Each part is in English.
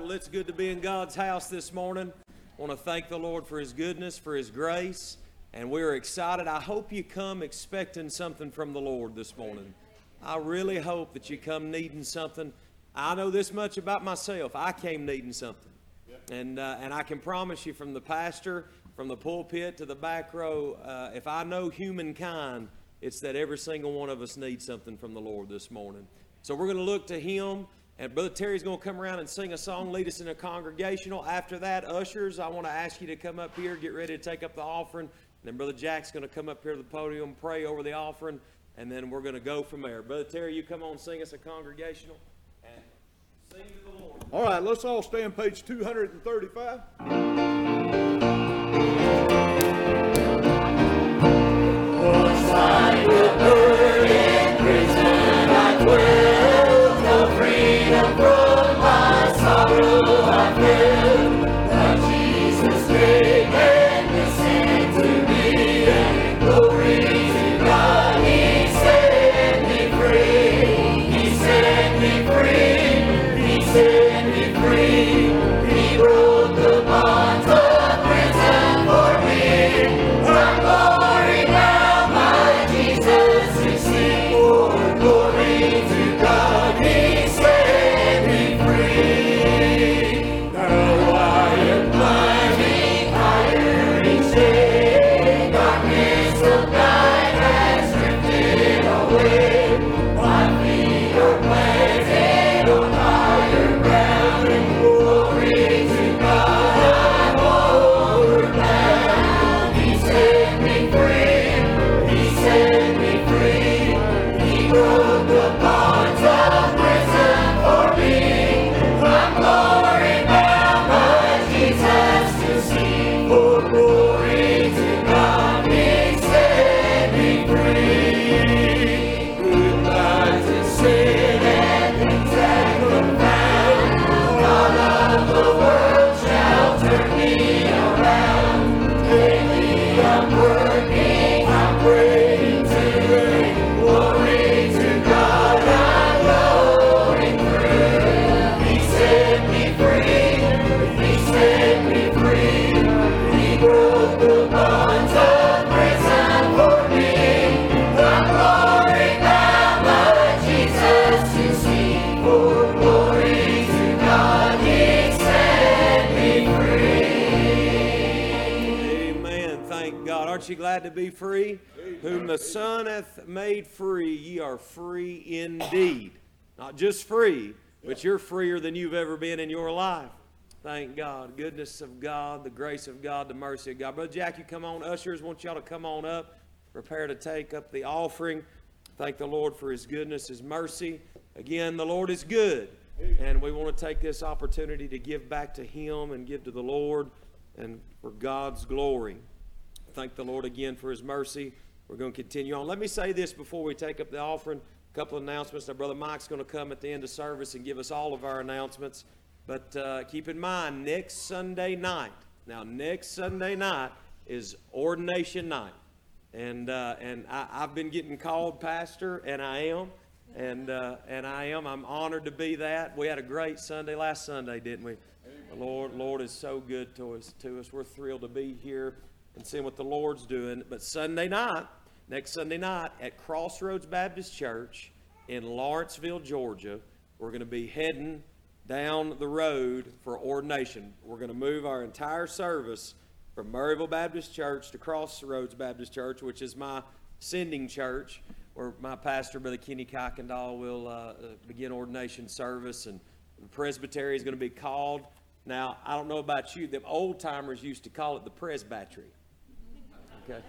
Well, it's good to be in God's house this morning. I want to thank the Lord for His goodness, for His grace, and we're excited. I hope you come expecting something from the Lord this morning. I really hope that you come needing something. I know this much about myself. I came needing something. And, uh, and I can promise you from the pastor, from the pulpit to the back row, uh, if I know humankind, it's that every single one of us needs something from the Lord this morning. So we're going to look to Him. And Brother Terry's going to come around and sing a song, lead us in a congregational. After that, ushers, I want to ask you to come up here, get ready to take up the offering. And then Brother Jack's going to come up here to the podium, pray over the offering, and then we're going to go from there. Brother Terry, you come on, sing us a congregational, and sing to the Lord. All right, let's all stand page 235. Be free? Whom the Son hath made free, ye are free indeed. Not just free, but you're freer than you've ever been in your life. Thank God. Goodness of God, the grace of God, the mercy of God. Brother Jack, you come on. Ushers, want y'all to come on up. Prepare to take up the offering. Thank the Lord for his goodness, his mercy. Again, the Lord is good. And we want to take this opportunity to give back to him and give to the Lord and for God's glory. Thank the Lord again for his mercy. We're going to continue on. Let me say this before we take up the offering. A couple of announcements. Our Brother Mike's going to come at the end of service and give us all of our announcements. But uh, keep in mind, next Sunday night, now, next Sunday night is ordination night. And, uh, and I, I've been getting called pastor, and I am. And, uh, and I am. I'm honored to be that. We had a great Sunday last Sunday, didn't we? The Lord, Lord is so good to us. To us, we're thrilled to be here and seeing what the Lord's doing. But Sunday night, next Sunday night at Crossroads Baptist Church in Lawrenceville, Georgia, we're going to be heading down the road for ordination. We're going to move our entire service from Murrayville Baptist Church to Crossroads Baptist Church, which is my sending church, where my pastor, Brother Kenny Kuykendall, will uh, uh, begin ordination service, and the presbytery is going to be called. Now, I don't know about you, the old timers used to call it the presbytery. Okay.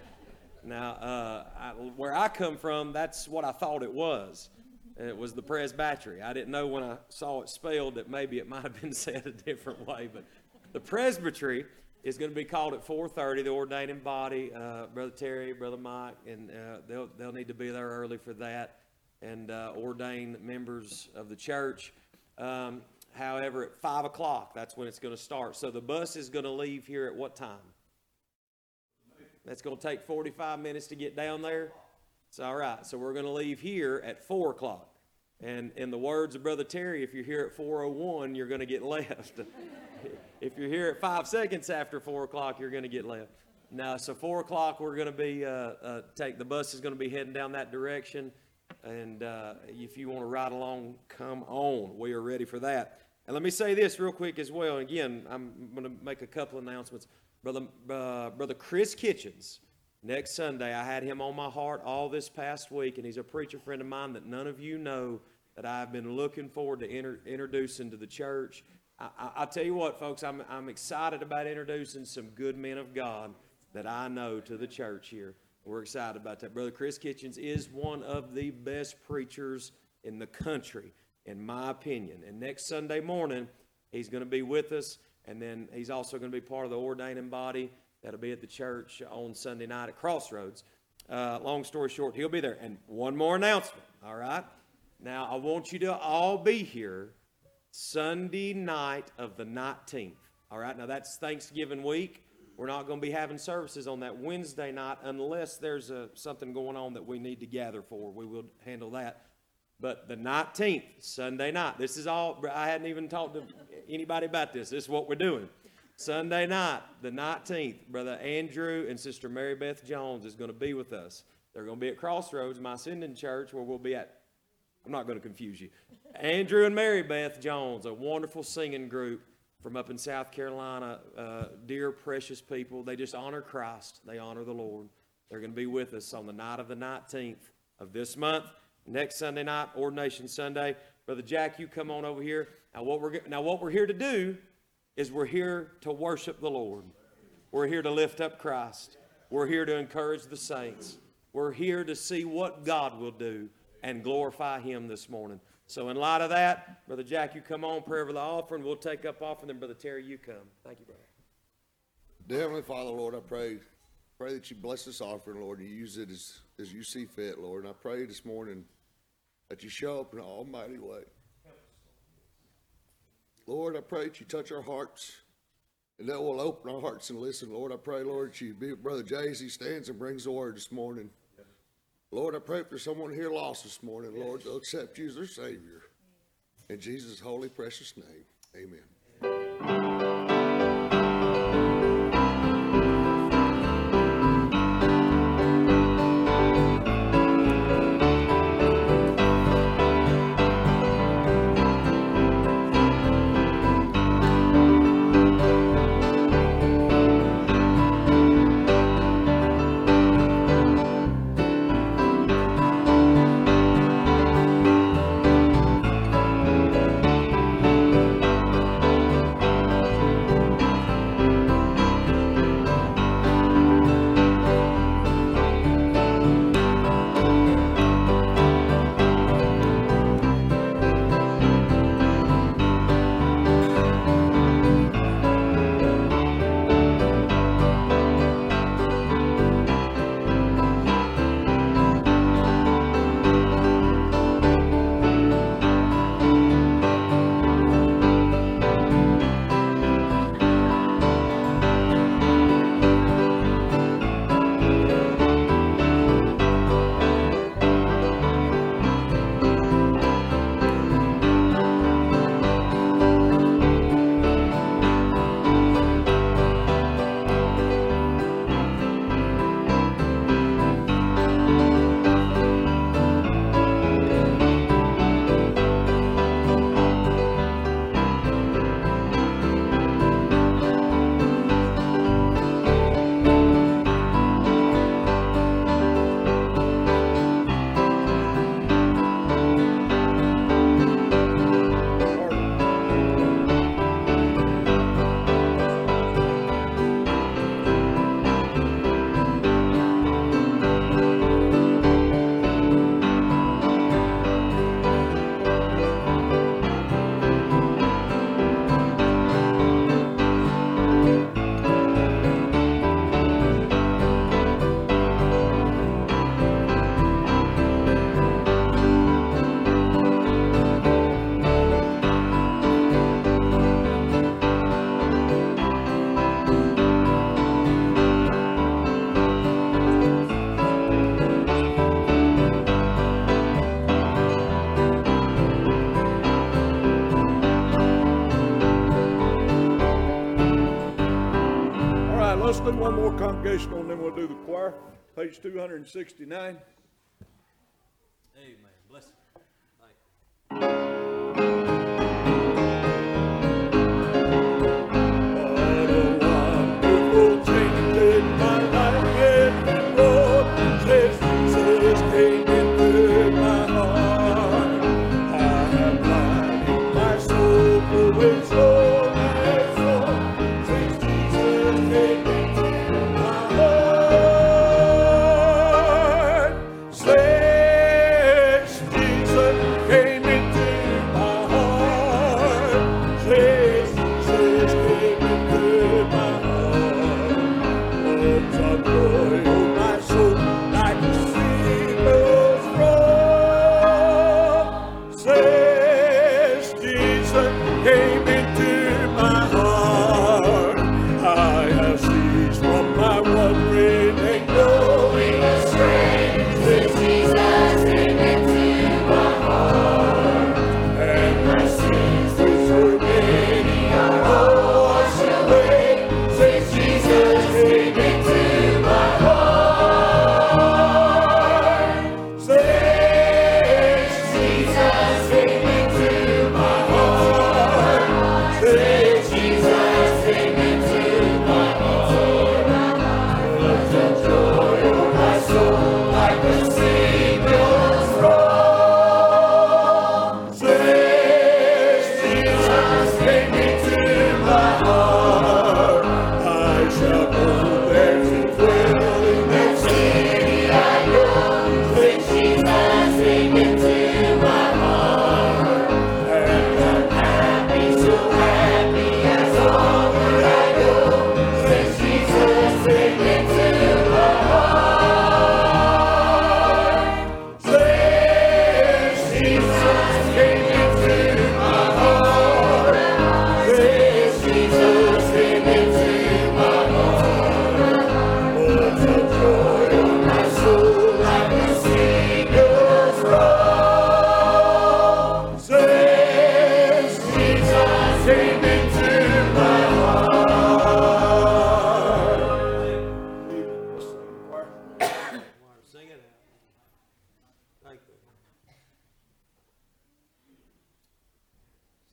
Now, uh, I, where I come from, that's what I thought it was. It was the presbytery. I didn't know when I saw it spelled that maybe it might have been said a different way, but the presbytery is going to be called at 4:30. The ordaining body, uh, Brother Terry, Brother Mike, and uh, they'll they'll need to be there early for that, and uh, ordain members of the church. Um, however, at five o'clock, that's when it's going to start. So the bus is going to leave here at what time? That's going to take 45 minutes to get down there. It's all right. So we're going to leave here at 4 o'clock. And in the words of Brother Terry, if you're here at 401, you're going to get left. if you're here at five seconds after 4 o'clock, you're going to get left. Now, so 4 o'clock, we're going to be, uh, uh, take, the bus is going to be heading down that direction. And uh, if you want to ride along, come on. We are ready for that. And let me say this real quick as well. Again, I'm going to make a couple announcements. Brother, uh, Brother Chris Kitchens, next Sunday, I had him on my heart all this past week, and he's a preacher friend of mine that none of you know that I've been looking forward to inter- introducing to the church. I, I, I tell you what, folks, I'm, I'm excited about introducing some good men of God that I know to the church here. We're excited about that. Brother Chris Kitchens is one of the best preachers in the country, in my opinion. And next Sunday morning, he's going to be with us, and then he's also going to be part of the ordaining body that'll be at the church on Sunday night at Crossroads. Uh, long story short, he'll be there. And one more announcement, all right? Now, I want you to all be here Sunday night of the 19th. All right, now that's Thanksgiving week. We're not going to be having services on that Wednesday night unless there's a, something going on that we need to gather for. We will handle that. But the 19th, Sunday night, this is all, I hadn't even talked to anybody about this. This is what we're doing. Sunday night, the 19th, Brother Andrew and Sister Mary Beth Jones is going to be with us. They're going to be at Crossroads, my sending church, where we'll be at I'm not going to confuse you. Andrew and Mary Beth Jones, a wonderful singing group from up in South Carolina. Uh, dear, precious people. They just honor Christ, they honor the Lord. They're going to be with us on the night of the 19th of this month. Next Sunday night, Ordination Sunday. Brother Jack, you come on over here. Now what, we're, now, what we're here to do is we're here to worship the Lord. We're here to lift up Christ. We're here to encourage the saints. We're here to see what God will do and glorify Him this morning. So, in light of that, Brother Jack, you come on, prayer for the offering. We'll take up offering. Then, Brother Terry, you come. Thank you, brother. Dear Heavenly Father, Lord, I pray, pray that you bless this offering, Lord, and use it as, as you see fit, Lord. And I pray this morning that you show up in an almighty way. Lord, I pray that you touch our hearts and that we'll open our hearts and listen. Lord, I pray, Lord, that you be with Brother Jay as he stands and brings the word this morning. Lord, I pray there's someone here lost this morning, Lord, they'll accept you as their Savior. In Jesus' holy, precious name, amen. congregational, and then we'll do the choir. Page 269. Amen. Bless you.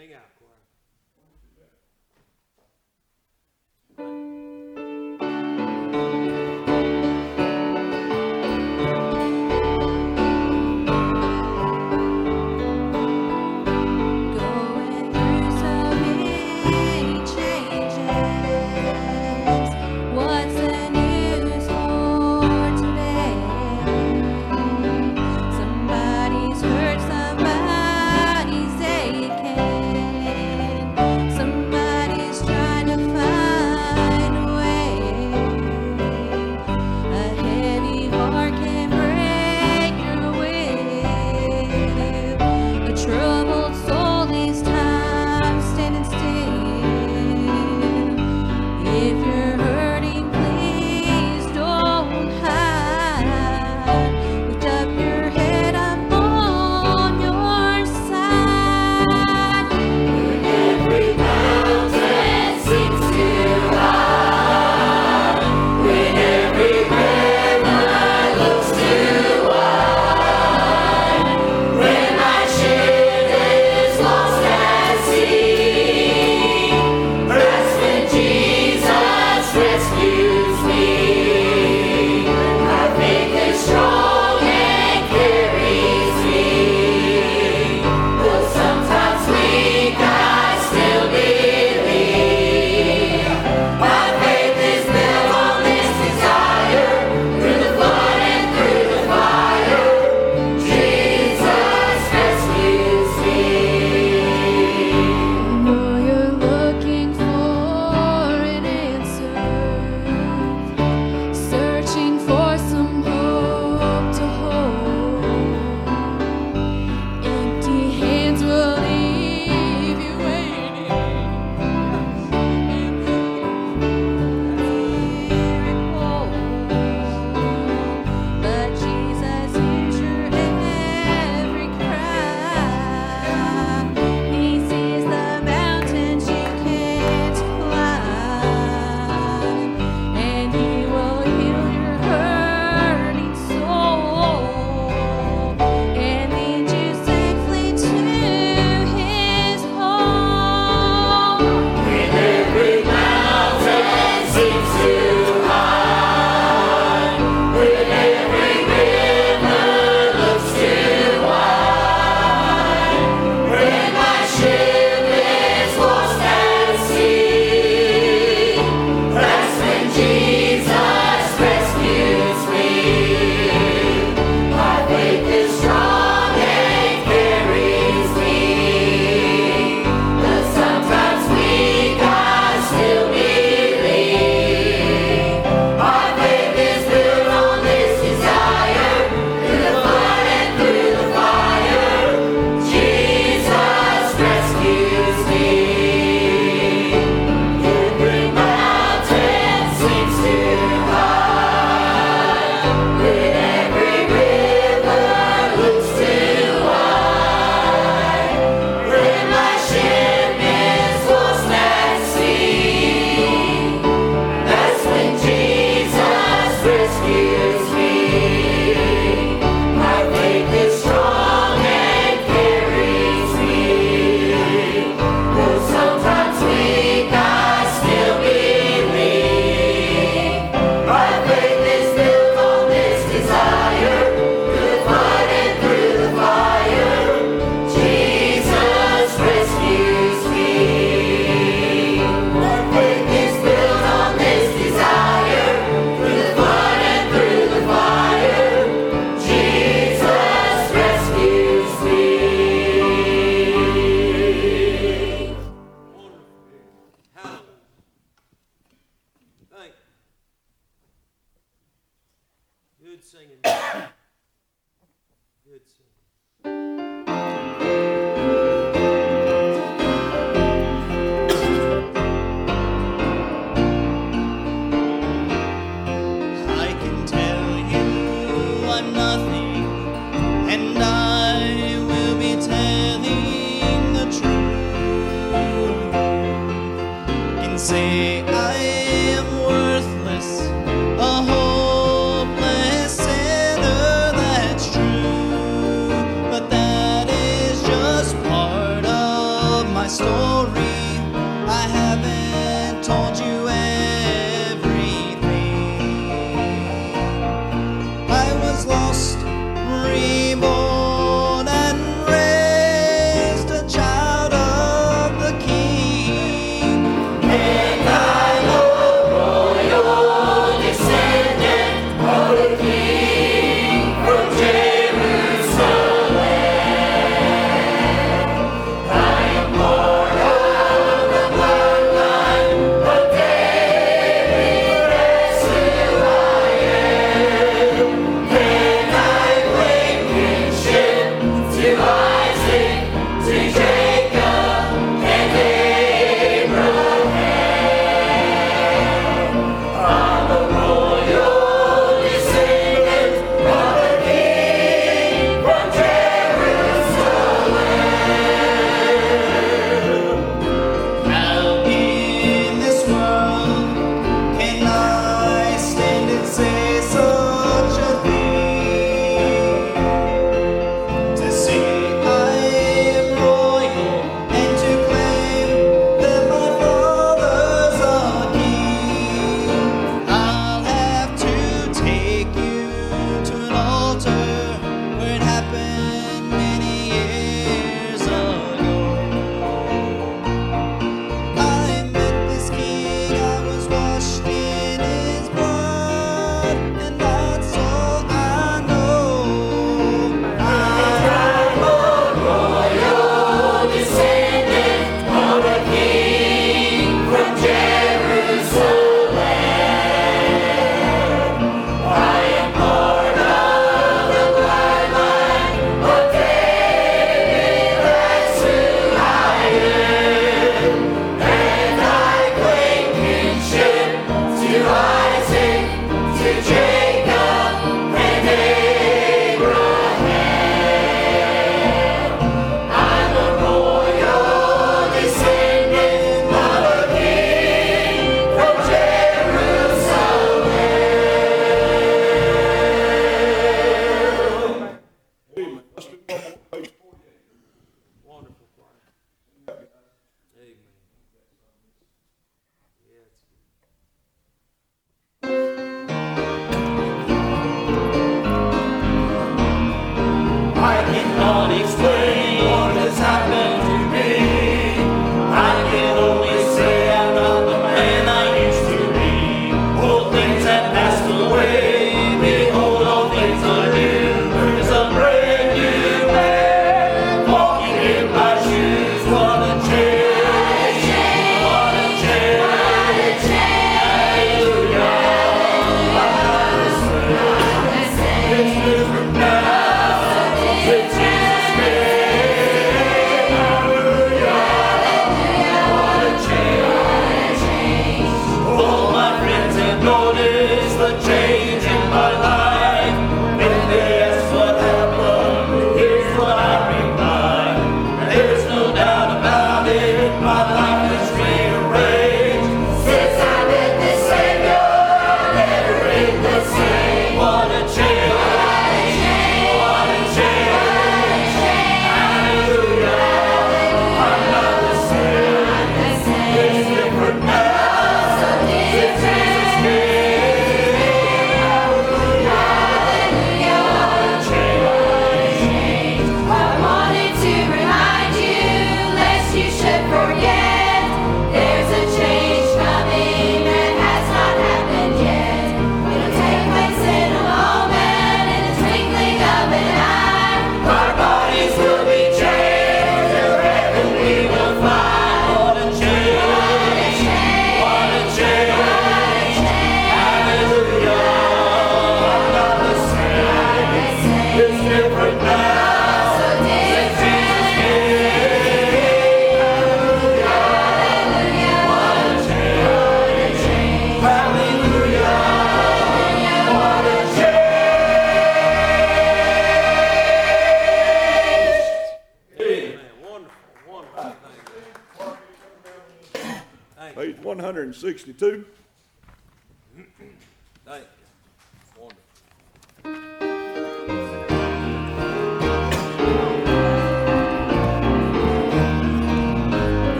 Venha.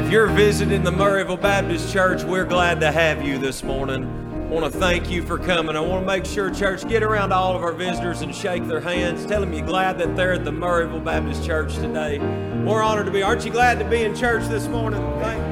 If you're visiting the Murrayville Baptist Church, we're glad to have you this morning. I want to thank you for coming. I want to make sure, church, get around to all of our visitors and shake their hands. Tell them you're glad that they're at the Murrayville Baptist Church today. We're honored to be. Aren't you glad to be in church this morning? Thank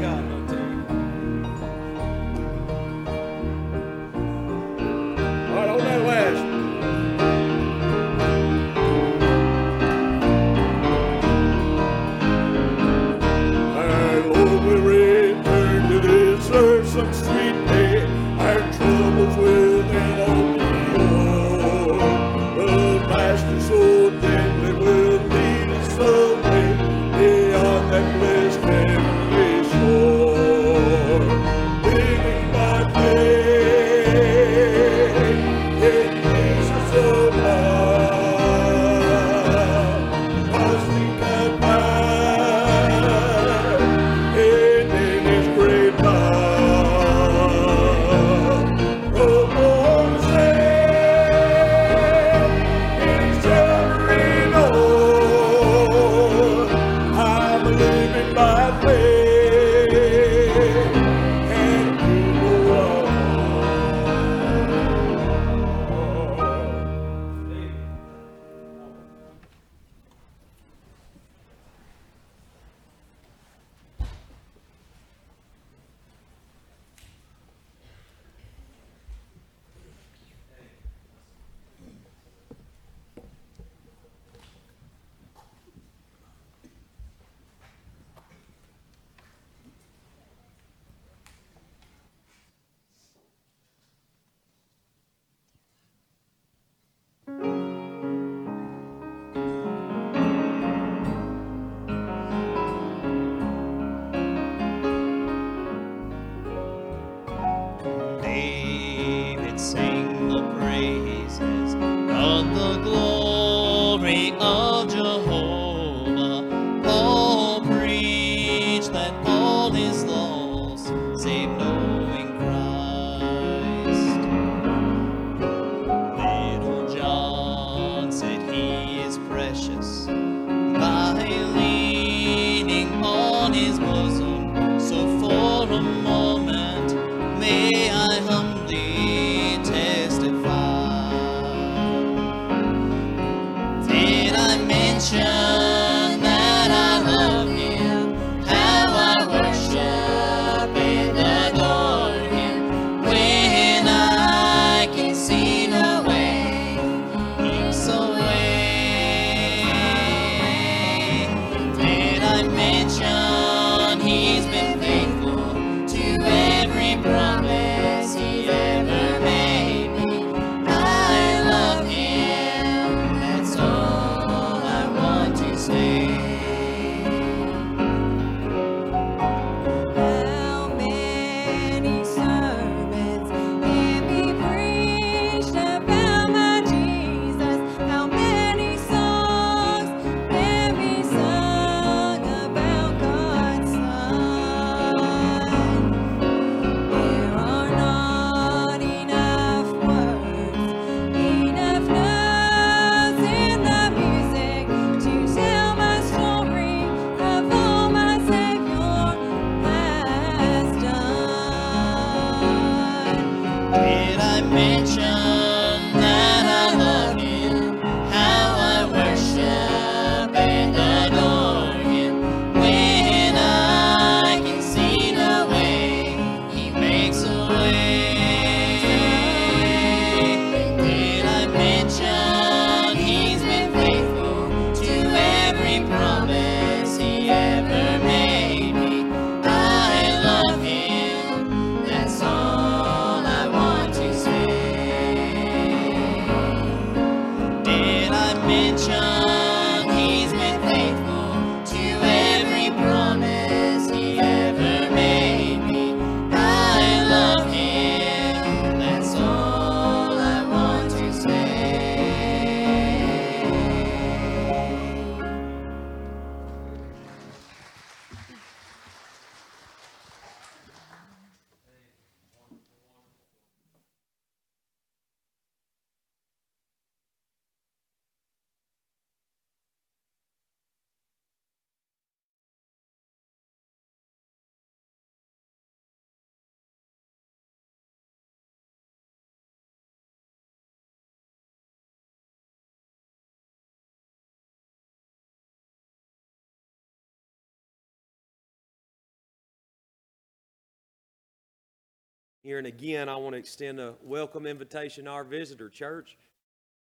Here and again, I want to extend a welcome invitation to our visitor church.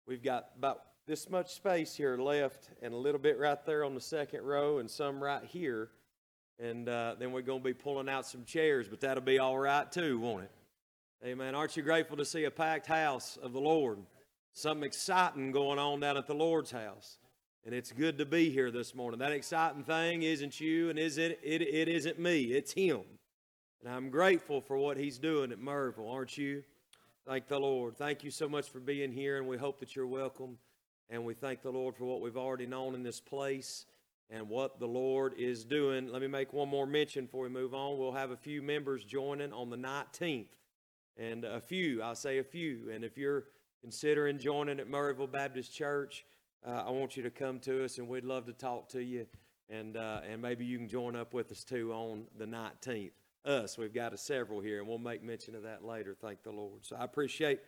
We've got about this much space here left, and a little bit right there on the second row, and some right here. And uh, then we're going to be pulling out some chairs, but that'll be all right too, won't it? Amen. Aren't you grateful to see a packed house of the Lord? Something exciting going on down at the Lord's house. And it's good to be here this morning. That exciting thing isn't you and isn't it, it isn't me. It's him. And I'm grateful for what he's doing at Murrayville, aren't you? Thank the Lord. Thank you so much for being here, and we hope that you're welcome. And we thank the Lord for what we've already known in this place and what the Lord is doing. Let me make one more mention before we move on. We'll have a few members joining on the 19th. And a few, I'll say a few. And if you're considering joining at Murrayville Baptist Church, uh, I want you to come to us, and we'd love to talk to you. And, uh, and maybe you can join up with us too on the 19th us. We've got a several here, and we'll make mention of that later. Thank the Lord. So I appreciate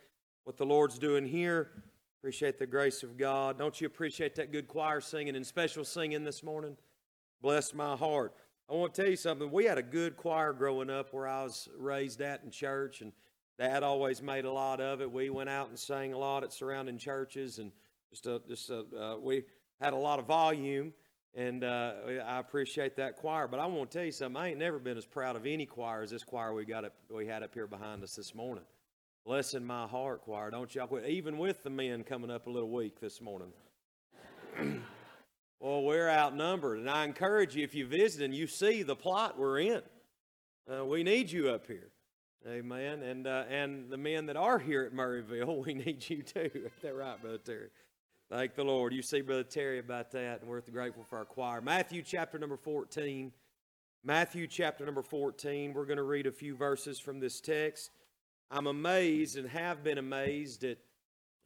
what the Lord's doing here. Appreciate the grace of God. Don't you appreciate that good choir singing and special singing this morning? Bless my heart. I want to tell you something. We had a good choir growing up where I was raised at in church, and Dad always made a lot of it. We went out and sang a lot at surrounding churches, and just a, just a, uh, we had a lot of volume. And uh, I appreciate that choir, but I want to tell you something. I ain't never been as proud of any choir as this choir we got up, we had up here behind us this morning. Blessing my heart, choir, don't y'all quit. Even with the men coming up a little weak this morning. well, we're outnumbered, and I encourage you if you visit and you see the plot we're in, uh, we need you up here. Amen. And uh, and the men that are here at Murrayville, we need you too. Ain't that right, Brother Terry? Thank the Lord. You see Brother Terry about that, and we're grateful for our choir. Matthew chapter number 14. Matthew chapter number 14. We're going to read a few verses from this text. I'm amazed and have been amazed at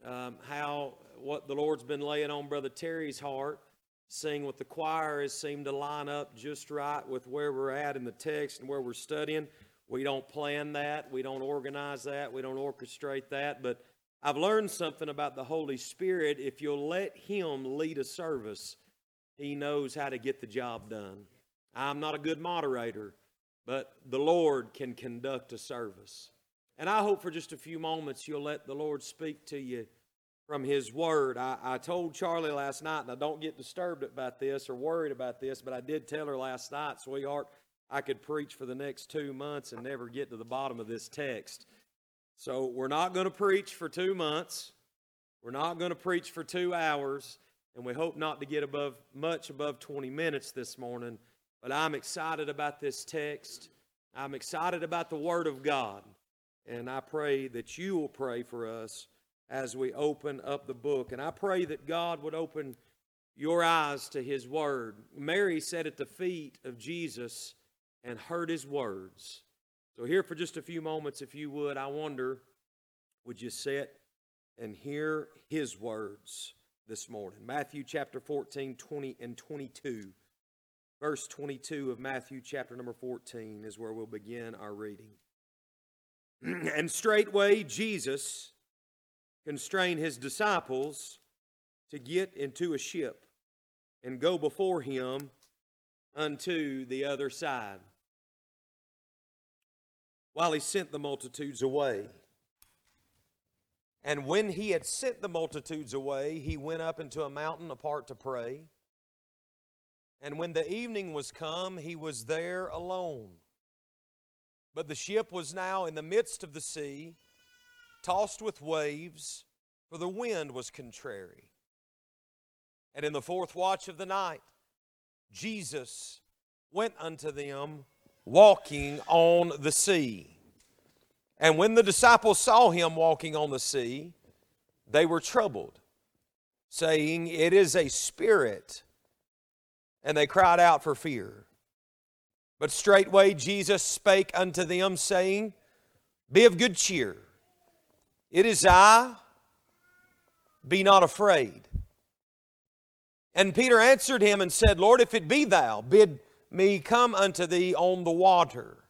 um, how what the Lord's been laying on Brother Terry's heart, seeing what the choir has seemed to line up just right with where we're at in the text and where we're studying. We don't plan that, we don't organize that, we don't orchestrate that, but I've learned something about the Holy Spirit. If you'll let Him lead a service, He knows how to get the job done. I'm not a good moderator, but the Lord can conduct a service. And I hope for just a few moments you'll let the Lord speak to you from His Word. I, I told Charlie last night, and I don't get disturbed about this or worried about this, but I did tell her last night, sweetheart, I could preach for the next two months and never get to the bottom of this text. So we're not going to preach for two months. We're not going to preach for two hours, and we hope not to get above much above 20 minutes this morning. But I'm excited about this text. I'm excited about the Word of God. And I pray that you will pray for us as we open up the book. And I pray that God would open your eyes to His Word. Mary sat at the feet of Jesus and heard His words. So, here for just a few moments, if you would, I wonder, would you sit and hear His words this morning? Matthew chapter 14, 20, and 22. Verse 22 of Matthew chapter number 14 is where we'll begin our reading. and straightway Jesus constrained his disciples to get into a ship and go before him unto the other side while he sent the multitudes away. And when he had sent the multitudes away, he went up into a mountain apart to pray. And when the evening was come, he was there alone. But the ship was now in the midst of the sea, tossed with waves, for the wind was contrary. And in the fourth watch of the night, Jesus went unto them walking on the sea. And when the disciples saw him walking on the sea, they were troubled, saying, It is a spirit. And they cried out for fear. But straightway Jesus spake unto them, saying, Be of good cheer. It is I, be not afraid. And Peter answered him and said, Lord, if it be thou, bid me come unto thee on the water.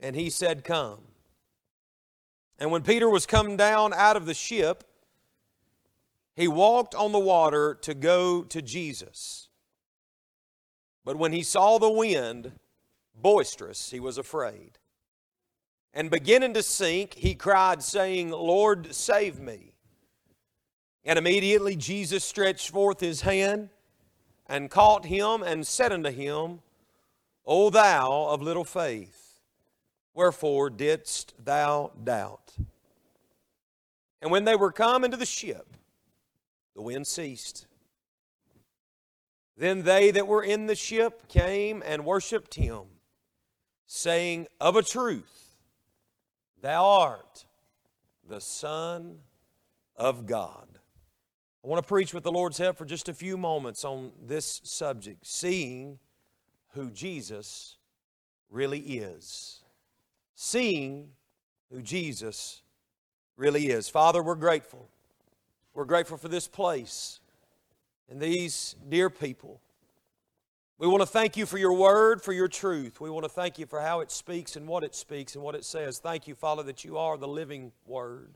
And he said, Come. And when Peter was come down out of the ship, he walked on the water to go to Jesus. But when he saw the wind boisterous, he was afraid. And beginning to sink, he cried, saying, Lord, save me. And immediately Jesus stretched forth his hand and caught him and said unto him, O thou of little faith, wherefore didst thou doubt? And when they were come into the ship, the wind ceased. Then they that were in the ship came and worshipped him, saying, Of a truth, thou art the Son of God. I want to preach with the Lord's help for just a few moments on this subject seeing who Jesus really is. Seeing who Jesus really is. Father, we're grateful. We're grateful for this place and these dear people. We want to thank you for your word, for your truth. We want to thank you for how it speaks and what it speaks and what it says. Thank you, Father, that you are the living word.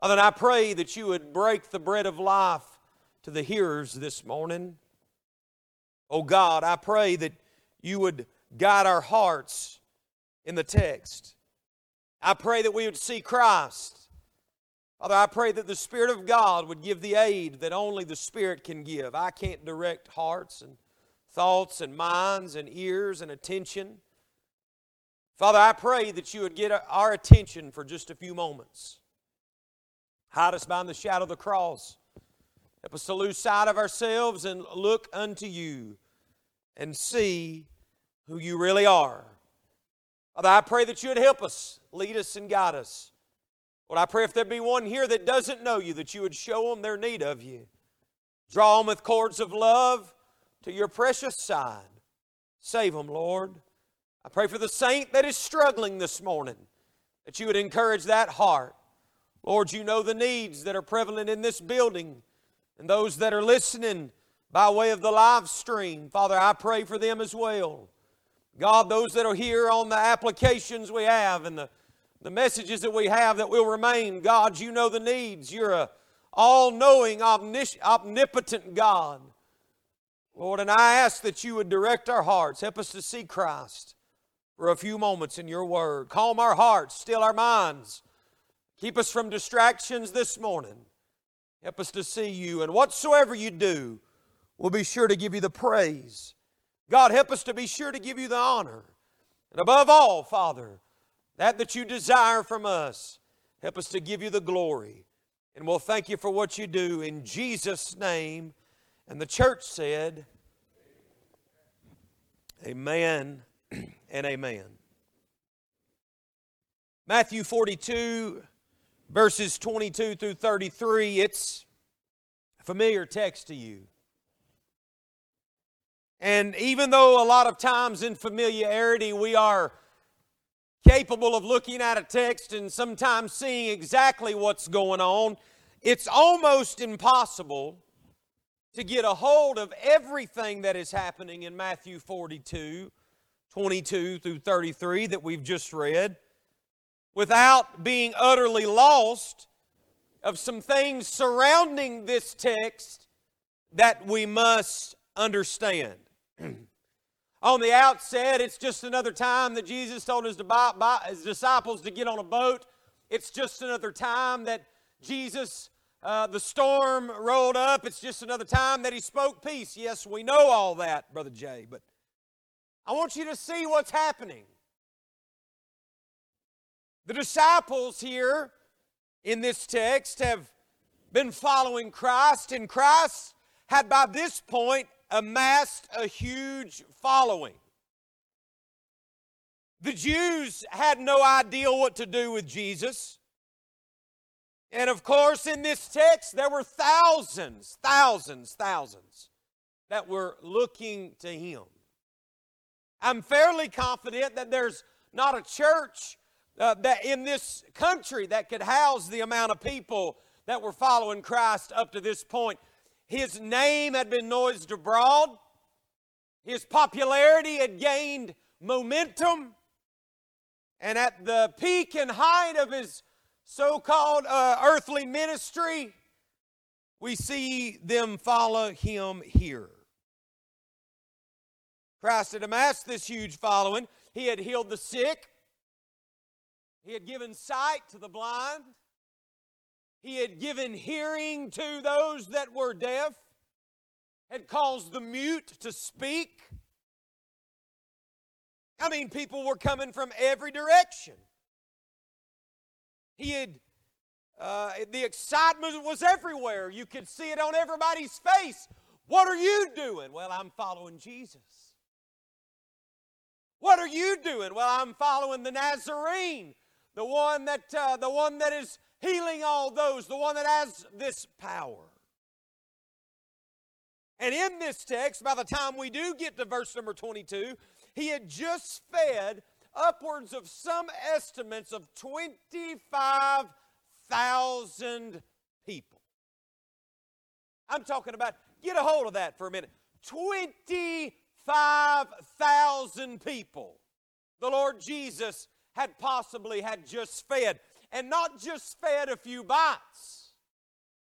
Father, I pray that you would break the bread of life to the hearers this morning. Oh God, I pray that you would guide our hearts in the text. I pray that we would see Christ. Father, I pray that the Spirit of God would give the aid that only the Spirit can give. I can't direct hearts and thoughts and minds and ears and attention. Father, I pray that you would get our attention for just a few moments. Hide us behind the shadow of the cross. Help us to lose sight of ourselves and look unto you and see who you really are. Father, I pray that you would help us, lead us, and guide us. Lord, I pray if there be one here that doesn't know you, that you would show them their need of you. Draw them with cords of love to your precious side. Save them, Lord. I pray for the saint that is struggling this morning, that you would encourage that heart. Lord, you know the needs that are prevalent in this building and those that are listening by way of the live stream. Father, I pray for them as well. God, those that are here on the applications we have and the, the messages that we have that will remain. God, you know the needs. You're a all knowing, omnipotent God. Lord, and I ask that you would direct our hearts. Help us to see Christ for a few moments in your word. Calm our hearts, still our minds. Keep us from distractions this morning. Help us to see you. And whatsoever you do, we'll be sure to give you the praise. God, help us to be sure to give you the honor. And above all, Father, that that you desire from us, help us to give you the glory. And we'll thank you for what you do in Jesus' name. And the church said, Amen and amen. Matthew 42, verses 22 through 33, it's a familiar text to you. And even though a lot of times in familiarity we are capable of looking at a text and sometimes seeing exactly what's going on, it's almost impossible to get a hold of everything that is happening in Matthew 42, 22 through 33 that we've just read without being utterly lost of some things surrounding this text that we must understand. on the outset, it's just another time that Jesus told his, disciples to get on a boat. It's just another time that Jesus uh, the storm rolled up. It's just another time that he spoke peace. Yes, we know all that, Brother Jay, but I want you to see what's happening. The disciples here in this text have been following Christ, and Christ had by this point amassed a huge following. The Jews had no idea what to do with Jesus. And of course, in this text, there were thousands, thousands, thousands that were looking to him. I'm fairly confident that there's not a church uh, that in this country that could house the amount of people that were following Christ up to this point. His name had been noised abroad. His popularity had gained momentum. And at the peak and height of his so called uh, earthly ministry, we see them follow him here. Christ had amassed this huge following. He had healed the sick, he had given sight to the blind, he had given hearing to those that were deaf, had caused the mute to speak. I mean, people were coming from every direction. He had, uh, the excitement was everywhere. You could see it on everybody's face. What are you doing? Well, I'm following Jesus. What are you doing? Well, I'm following the Nazarene, the one that, uh, the one that is healing all those, the one that has this power. And in this text, by the time we do get to verse number 22, he had just fed upwards of some estimates of 25,000 people. I'm talking about, get a hold of that for a minute. 25,000 people the Lord Jesus had possibly had just fed. And not just fed a few bites.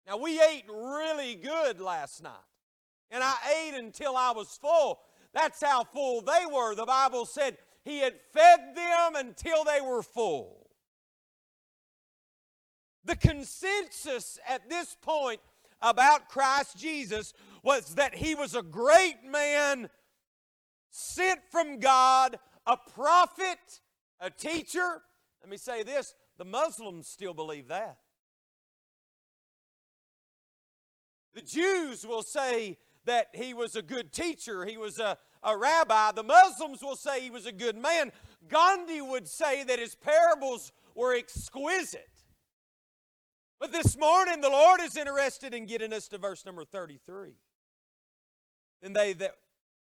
Now, we ate really good last night. And I ate until I was full. That's how full they were. The Bible said he had fed them until they were full. The consensus at this point about Christ Jesus was that he was a great man sent from God, a prophet, a teacher. Let me say this the Muslims still believe that. The Jews will say that he was a good teacher, he was a, a rabbi. The Muslims will say he was a good man. Gandhi would say that his parables were exquisite. But this morning, the Lord is interested in getting us to verse number 33. And they that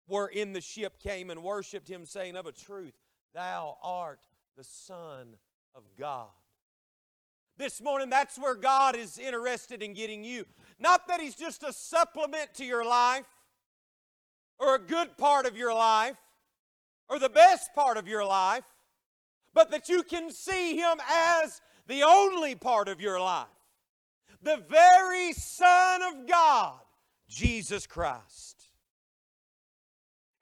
were in the ship came and worshiped him, saying, Of a truth, thou art the Son of God. This morning, that's where God is interested in getting you. Not that He's just a supplement to your life, or a good part of your life or the best part of your life, but that you can see Him as the only part of your life. The very Son of God, Jesus Christ.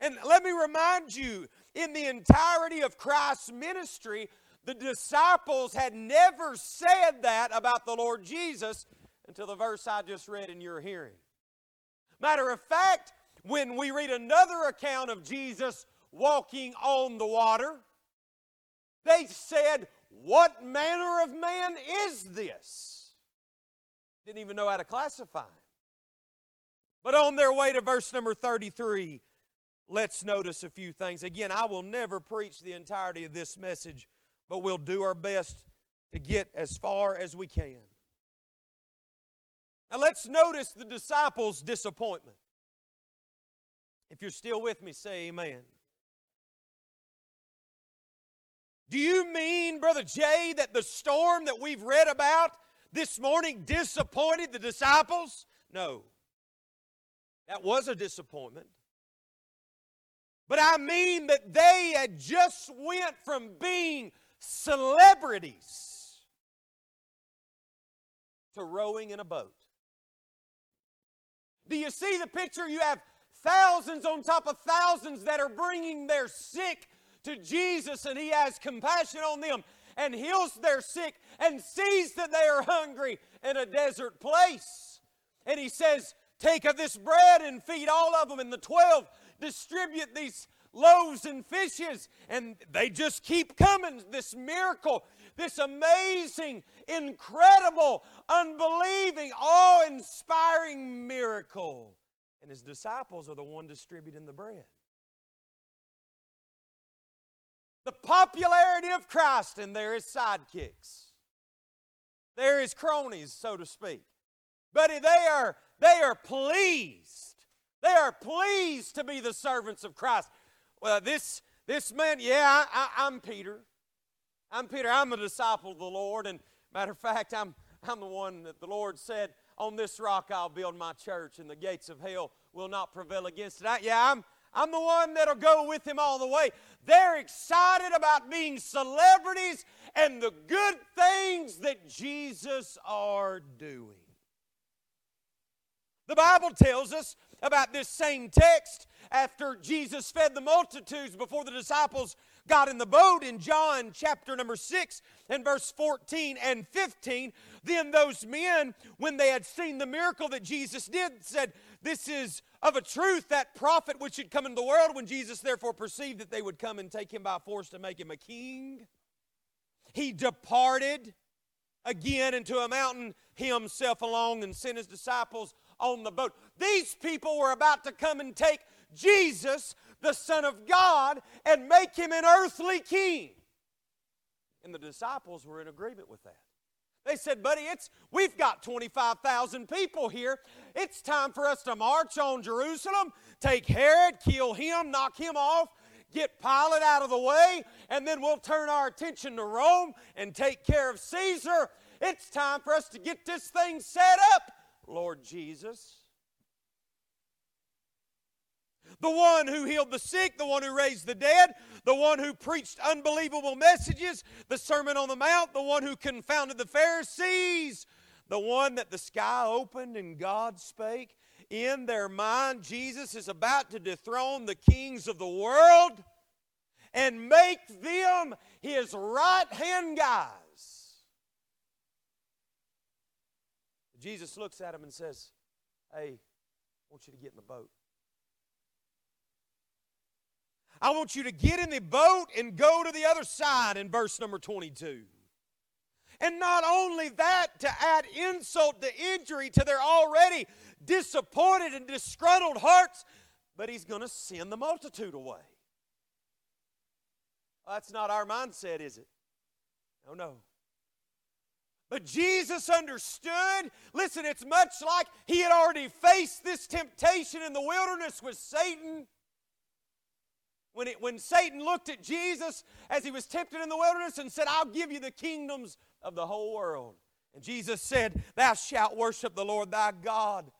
And let me remind you, in the entirety of Christ's ministry, the disciples had never said that about the Lord Jesus until the verse I just read in your hearing. Matter of fact, when we read another account of Jesus walking on the water, they said, What manner of man is this? Didn't even know how to classify him. But on their way to verse number 33, let's notice a few things. Again, I will never preach the entirety of this message, but we'll do our best to get as far as we can. Now let's notice the disciples' disappointment. If you're still with me, say amen. Do you mean, Brother Jay, that the storm that we've read about this morning disappointed the disciples? No. That was a disappointment. But I mean that they had just went from being celebrities to rowing in a boat. Do you see the picture? You have thousands on top of thousands that are bringing their sick to Jesus, and He has compassion on them and heals their sick and sees that they are hungry in a desert place. And He says, Take of this bread and feed all of them. And the 12 distribute these loaves and fishes, and they just keep coming. This miracle, this amazing, incredible, unbelieving, awe inspiring miracle. And his disciples are the one distributing the bread. The popularity of Christ, and there is sidekicks. There is cronies, so to speak. But they are, they are pleased. They are pleased to be the servants of Christ. Well, this, this man, yeah, I, I'm Peter. I'm Peter. I'm a disciple of the Lord. And matter of fact, I'm, I'm the one that the Lord said, On this rock I'll build my church, and the gates of hell will not prevail against it. I, yeah, I'm, I'm the one that'll go with him all the way. They're excited about being celebrities and the good things that Jesus are doing. The Bible tells us about this same text after Jesus fed the multitudes before the disciples got in the boat in John chapter number 6 and verse 14 and 15. Then those men, when they had seen the miracle that Jesus did, said, This is of a truth that prophet which should come into the world. When Jesus therefore perceived that they would come and take him by force to make him a king, he departed again into a mountain himself along and sent his disciples on the boat. These people were about to come and take Jesus, the Son of God, and make him an earthly king. And the disciples were in agreement with that. They said, buddy, it's we've got 25,000 people here. It's time for us to march on Jerusalem, take Herod, kill him, knock him off, get Pilate out of the way, and then we'll turn our attention to Rome and take care of Caesar. It's time for us to get this thing set up, Lord Jesus. The one who healed the sick, the one who raised the dead, the one who preached unbelievable messages, the Sermon on the Mount, the one who confounded the Pharisees, the one that the sky opened and God spake. In their mind, Jesus is about to dethrone the kings of the world and make them his right hand guys. Jesus looks at him and says, Hey, I want you to get in the boat. I want you to get in the boat and go to the other side in verse number 22. And not only that, to add insult to injury to their already disappointed and disgruntled hearts, but he's going to send the multitude away. Well, that's not our mindset, is it? No, no. But Jesus understood. Listen, it's much like he had already faced this temptation in the wilderness with Satan. When, it, when Satan looked at Jesus as he was tempted in the wilderness and said, I'll give you the kingdoms of the whole world. And Jesus said, Thou shalt worship the Lord thy God.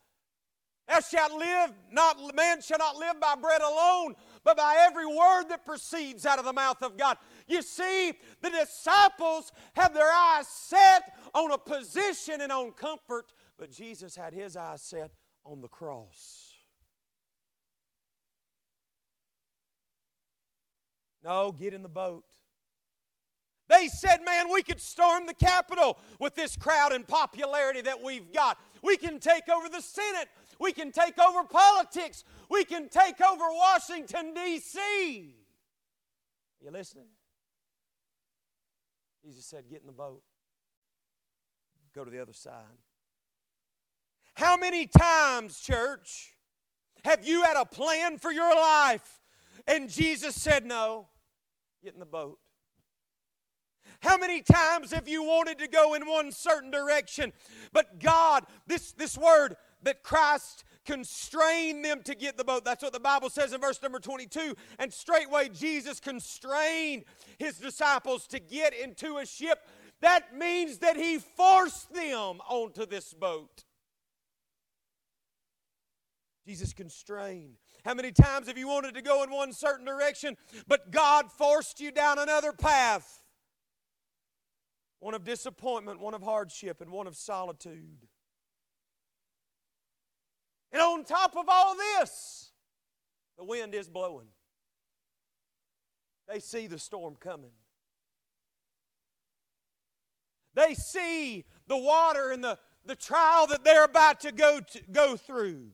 Thou shalt live, not man shall not live by bread alone, but by every word that proceeds out of the mouth of God. You see, the disciples had their eyes set on a position and on comfort, but Jesus had his eyes set on the cross. No, get in the boat. They said, man, we could storm the Capitol with this crowd and popularity that we've got. We can take over the Senate. We can take over politics. We can take over Washington, D.C. You listening? Jesus said, Get in the boat. Go to the other side. How many times, church, have you had a plan for your life and Jesus said, No, get in the boat? How many times have you wanted to go in one certain direction, but God, this, this word that Christ constrained them to get the boat. That's what the Bible says in verse number 22. And straightway Jesus constrained his disciples to get into a ship. That means that he forced them onto this boat. Jesus constrained. How many times have you wanted to go in one certain direction, but God forced you down another path? One of disappointment, one of hardship, and one of solitude. And on top of all this, the wind is blowing. They see the storm coming. They see the water and the, the trial that they're about to go, to go through.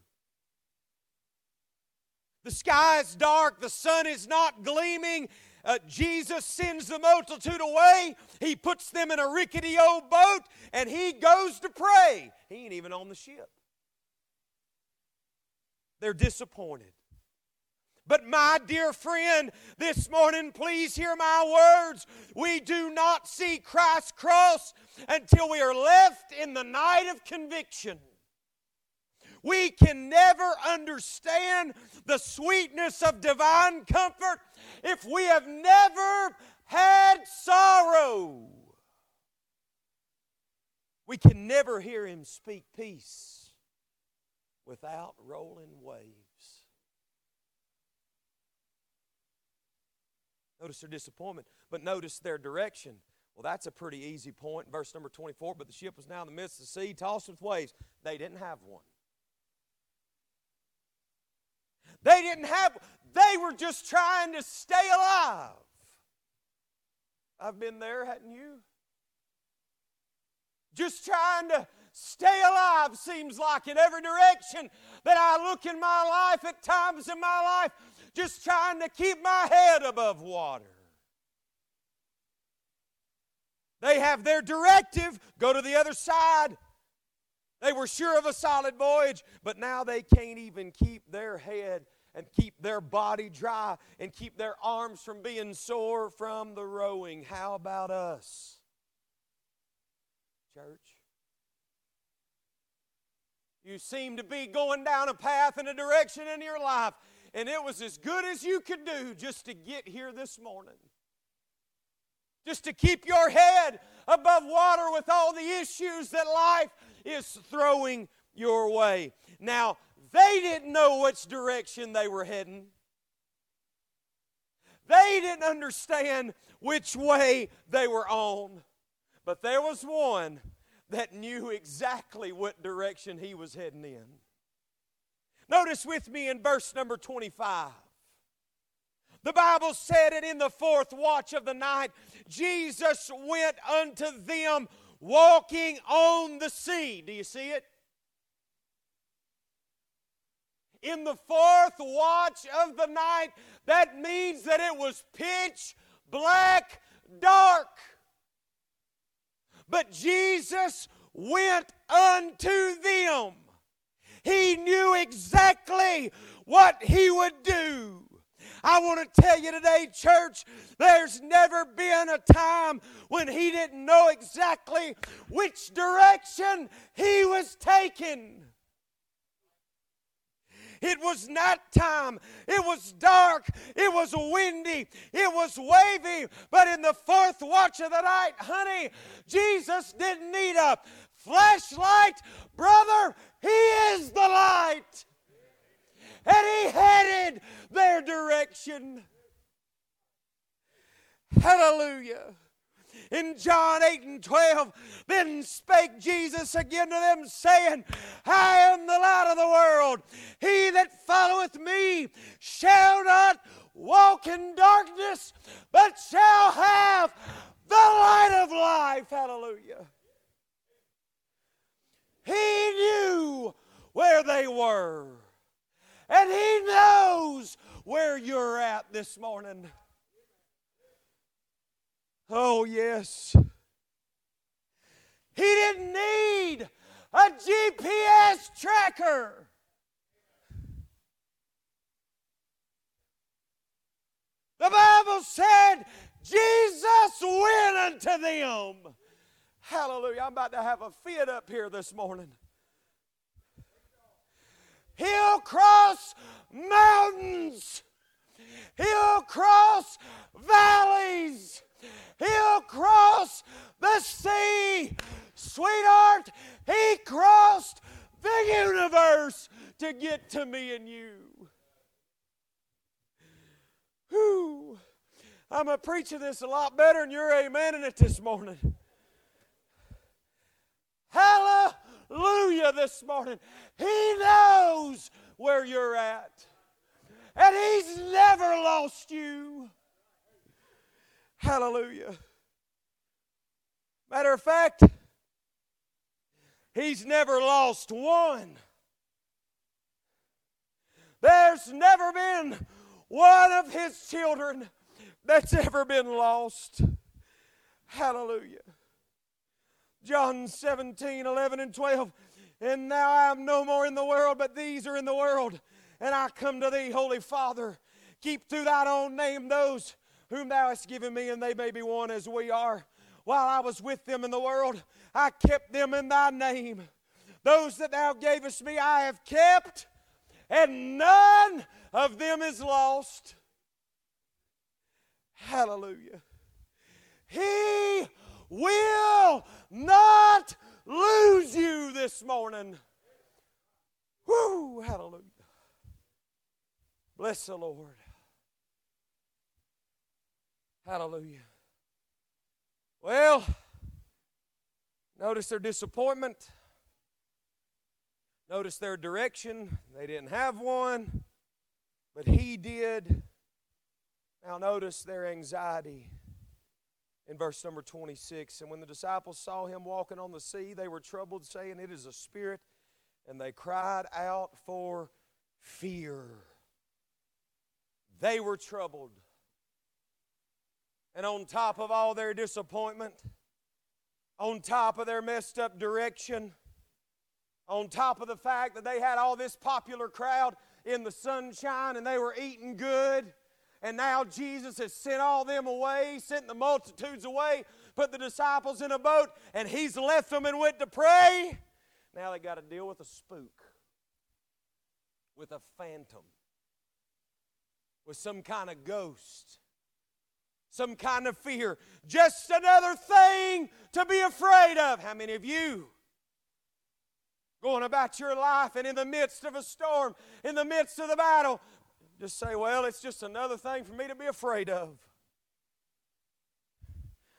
The sky is dark, the sun is not gleaming. Uh, Jesus sends the multitude away. He puts them in a rickety old boat and he goes to pray. He ain't even on the ship. They're disappointed. But, my dear friend, this morning, please hear my words. We do not see Christ's cross until we are left in the night of conviction. We can never understand the sweetness of divine comfort if we have never had sorrow. We can never hear Him speak peace without rolling waves. Notice their disappointment, but notice their direction. Well, that's a pretty easy point. Verse number 24 But the ship was now in the midst of the sea, tossed with waves. They didn't have one. They didn't have, they were just trying to stay alive. I've been there, hadn't you? Just trying to stay alive seems like in every direction that I look in my life at times in my life, just trying to keep my head above water. They have their directive go to the other side. They were sure of a solid voyage, but now they can't even keep their head and keep their body dry and keep their arms from being sore from the rowing. How about us? Church. You seem to be going down a path and a direction in your life, and it was as good as you could do just to get here this morning. Just to keep your head above water with all the issues that life is throwing your way. Now, they didn't know which direction they were heading. They didn't understand which way they were on. But there was one that knew exactly what direction he was heading in. Notice with me in verse number 25. The Bible said it in the fourth watch of the night. Jesus went unto them walking on the sea. Do you see it? In the fourth watch of the night, that means that it was pitch black dark. But Jesus went unto them. He knew exactly what he would do. I want to tell you today, church, there's never been a time when he didn't know exactly which direction he was taking. It was nighttime. It was dark. It was windy. It was wavy. But in the fourth watch of the night, honey, Jesus didn't need a flashlight. Brother, He is the light. And He headed their direction. Hallelujah. In John 8 and 12, then spake Jesus again to them, saying, I am the light of the world. He followeth me shall not walk in darkness, but shall have the light of life. Hallelujah. He knew where they were, and He knows where you're at this morning. Oh, yes. He didn't need a GPS tracker. The Bible said Jesus went unto them. Hallelujah. I'm about to have a fit up here this morning. He'll cross mountains. He'll cross valleys. He'll cross the sea. Sweetheart, He crossed the universe to get to me and you. Whew. I'm a preaching this a lot better than you're amening it this morning. Hallelujah this morning. He knows where you're at. And He's never lost you. Hallelujah. Matter of fact, He's never lost one. There's never been one of His children that's ever been lost. Hallelujah. John 17, 11, and 12. And now I am no more in the world, but these are in the world. And I come to thee, Holy Father. Keep through thine own name those whom thou hast given me, and they may be one as we are. While I was with them in the world, I kept them in thy name. Those that thou gavest me, I have kept, and none of them is lost. Hallelujah. He will not lose you this morning. Whoo, hallelujah. Bless the Lord. Hallelujah. Well, notice their disappointment. Notice their direction. They didn't have one, but he did. Now, notice their anxiety in verse number 26. And when the disciples saw him walking on the sea, they were troubled, saying, It is a spirit. And they cried out for fear. They were troubled. And on top of all their disappointment, on top of their messed up direction, on top of the fact that they had all this popular crowd in the sunshine and they were eating good, and now Jesus has sent all them away, sent the multitudes away, put the disciples in a boat, and he's left them and went to pray. Now they got to deal with a spook, with a phantom, with some kind of ghost, some kind of fear. Just another thing to be afraid of. How many of you? Going about your life and in the midst of a storm, in the midst of the battle, just say, well, it's just another thing for me to be afraid of.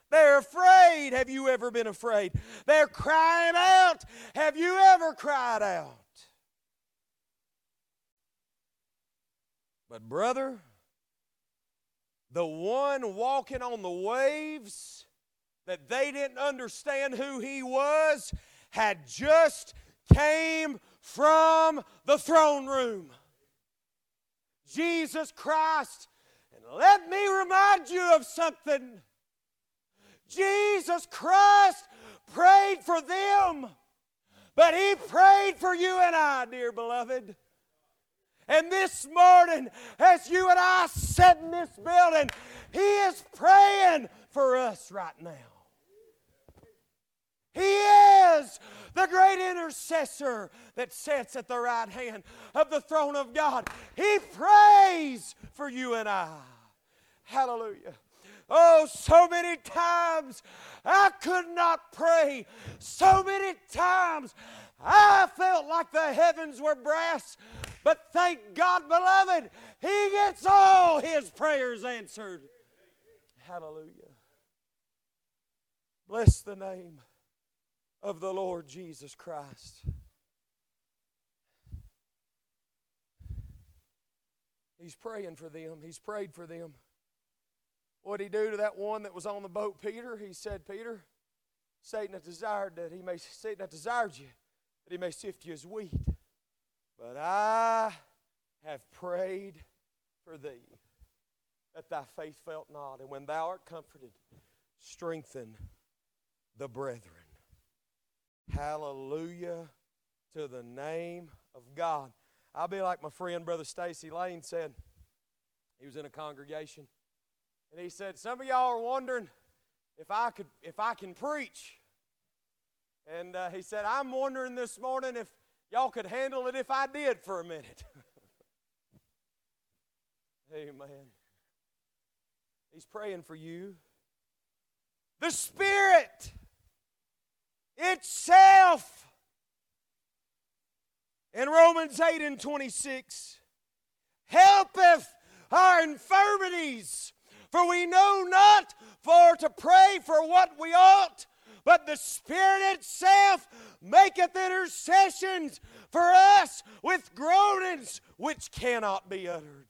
They're afraid. Have you ever been afraid? They're crying out. Have you ever cried out? But, brother, the one walking on the waves that they didn't understand who he was had just came from the throne room. Jesus Christ. And let me remind you of something. Jesus Christ prayed for them, but He prayed for you and I, dear beloved. And this morning, as you and I sit in this building, He is praying for us right now. He is the great intercessor that sits at the right hand of the throne of God. He prays for you and I. Hallelujah. Oh, so many times I could not pray. So many times I felt like the heavens were brass. But thank God, beloved, He gets all His prayers answered. Hallelujah. Bless the name of the Lord Jesus Christ. He's praying for them. He's prayed for them. What did he do to that one that was on the boat, Peter? He said, Peter, Satan hath desired that he may Satan hath desired you, that he may sift you as wheat. But I have prayed for thee, that thy faith felt not. And when thou art comforted, strengthen the brethren. Hallelujah to the name of God. I'll be like my friend, Brother Stacy Lane said. He was in a congregation. And he said, Some of y'all are wondering if I could if I can preach. And uh, he said, I'm wondering this morning if y'all could handle it if I did for a minute. Amen. He's praying for you. The Spirit itself in Romans 8 and 26 helpeth our infirmities, for we know not for to pray for what we ought, but the Spirit itself maketh intercessions for us with groanings which cannot be uttered.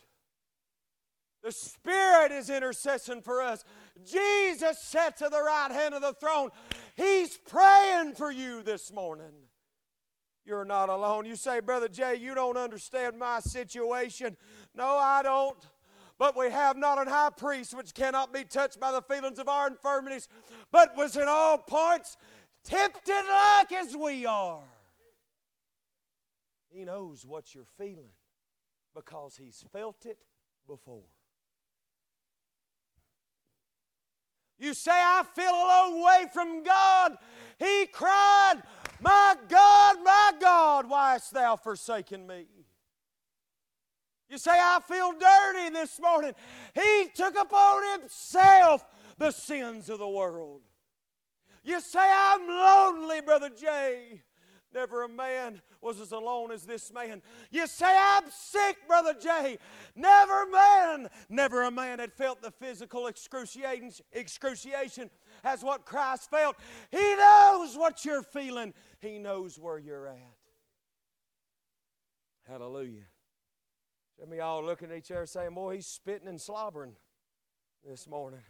The Spirit is intercession for us. Jesus sat to the right hand of the throne. He's praying for you this morning. You're not alone. You say, Brother Jay, you don't understand my situation. No, I don't. But we have not an high priest which cannot be touched by the feelings of our infirmities, but was in all points tempted like as we are. He knows what you're feeling because he's felt it before. You say, I feel a long way from God. He cried, My God, my God, why hast thou forsaken me? You say, I feel dirty this morning. He took upon himself the sins of the world. You say, I'm lonely, Brother Jay. Never a man was as alone as this man. You say, I'm sick, Brother Jay. Never a man, never a man had felt the physical excruciation, as what Christ felt. He knows what you're feeling, He knows where you're at. Hallelujah. Some of y'all looking at each other saying, Boy, he's spitting and slobbering this morning.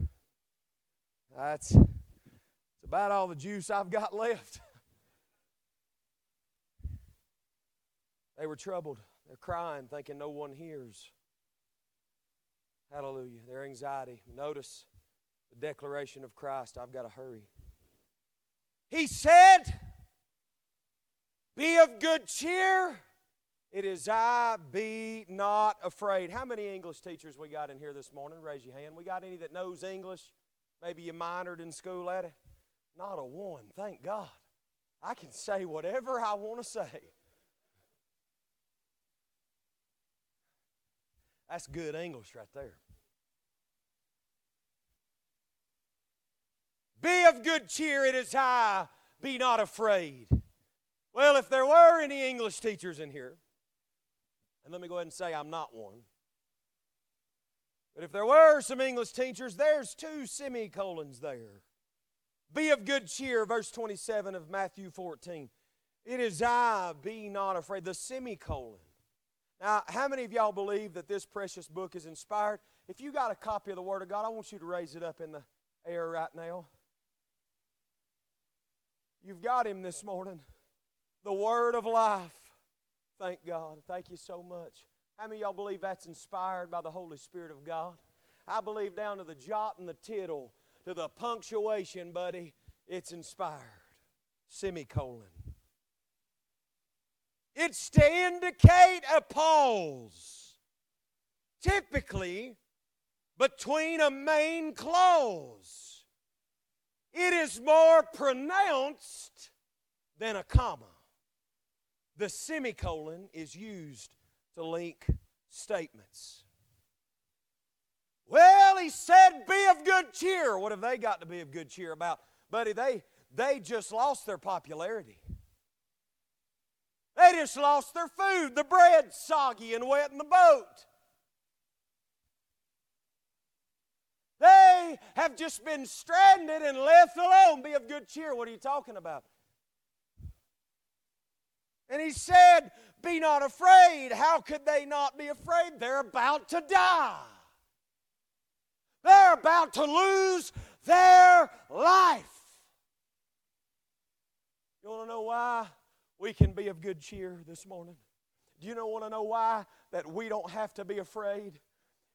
That's, that's about all the juice I've got left. They were troubled. They're crying, thinking no one hears. Hallelujah. Their anxiety. Notice the declaration of Christ I've got to hurry. He said, Be of good cheer. It is I, be not afraid. How many English teachers we got in here this morning? Raise your hand. We got any that knows English? Maybe you minored in school at it? Not a one, thank God. I can say whatever I want to say. That's good English right there. Be of good cheer, it is I, be not afraid. Well, if there were any English teachers in here, and let me go ahead and say I'm not one. But if there were some English teachers, there's two semicolons there. Be of good cheer, verse 27 of Matthew 14. It is I, be not afraid. The semicolon. Now, how many of y'all believe that this precious book is inspired? If you got a copy of the Word of God, I want you to raise it up in the air right now. You've got Him this morning. The Word of life. Thank God. Thank you so much. How many of y'all believe that's inspired by the Holy Spirit of God? I believe down to the jot and the tittle, to the punctuation, buddy, it's inspired. Semicolon. It's to indicate a pause, typically between a main clause. It is more pronounced than a comma. The semicolon is used to link statements. Well, he said, be of good cheer. What have they got to be of good cheer about? Buddy, they, they just lost their popularity. They just lost their food. The bread's soggy and wet in the boat. They have just been stranded and left alone. Be of good cheer. What are you talking about? And he said, Be not afraid. How could they not be afraid? They're about to die. They're about to lose their life. You want to know why we can be of good cheer this morning? Do you know, want to know why that we don't have to be afraid?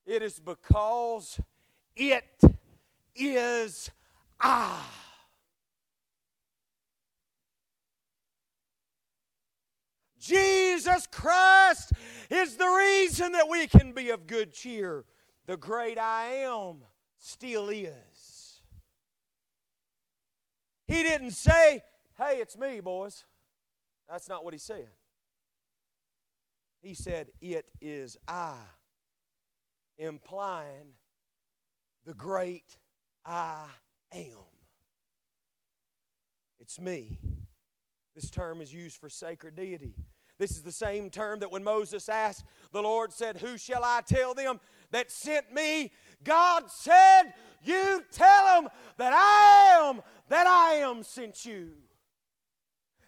It is because it is I. Jesus Christ is the reason that we can be of good cheer. The great I am still is. He didn't say, Hey, it's me, boys. That's not what he said. He said, It is I, implying the great I am. It's me. This term is used for sacred deity. This is the same term that when Moses asked, the Lord said, Who shall I tell them that sent me? God said, You tell them that I am, that I am sent you.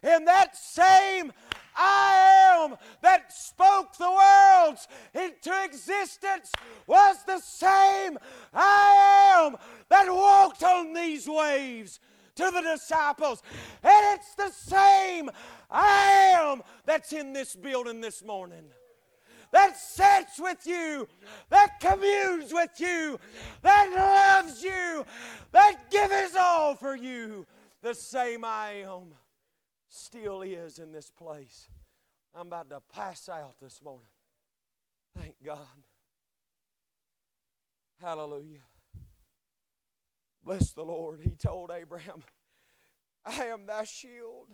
And that same I am that spoke the worlds into existence was the same I am that walked on these waves to the disciples. And it's the same I am that's in this building this morning. That sits with you, that communes with you, that loves you, that gives all for you. The same I am still is in this place. I'm about to pass out this morning. Thank God. Hallelujah. Bless the Lord. He told Abraham, I am thy shield.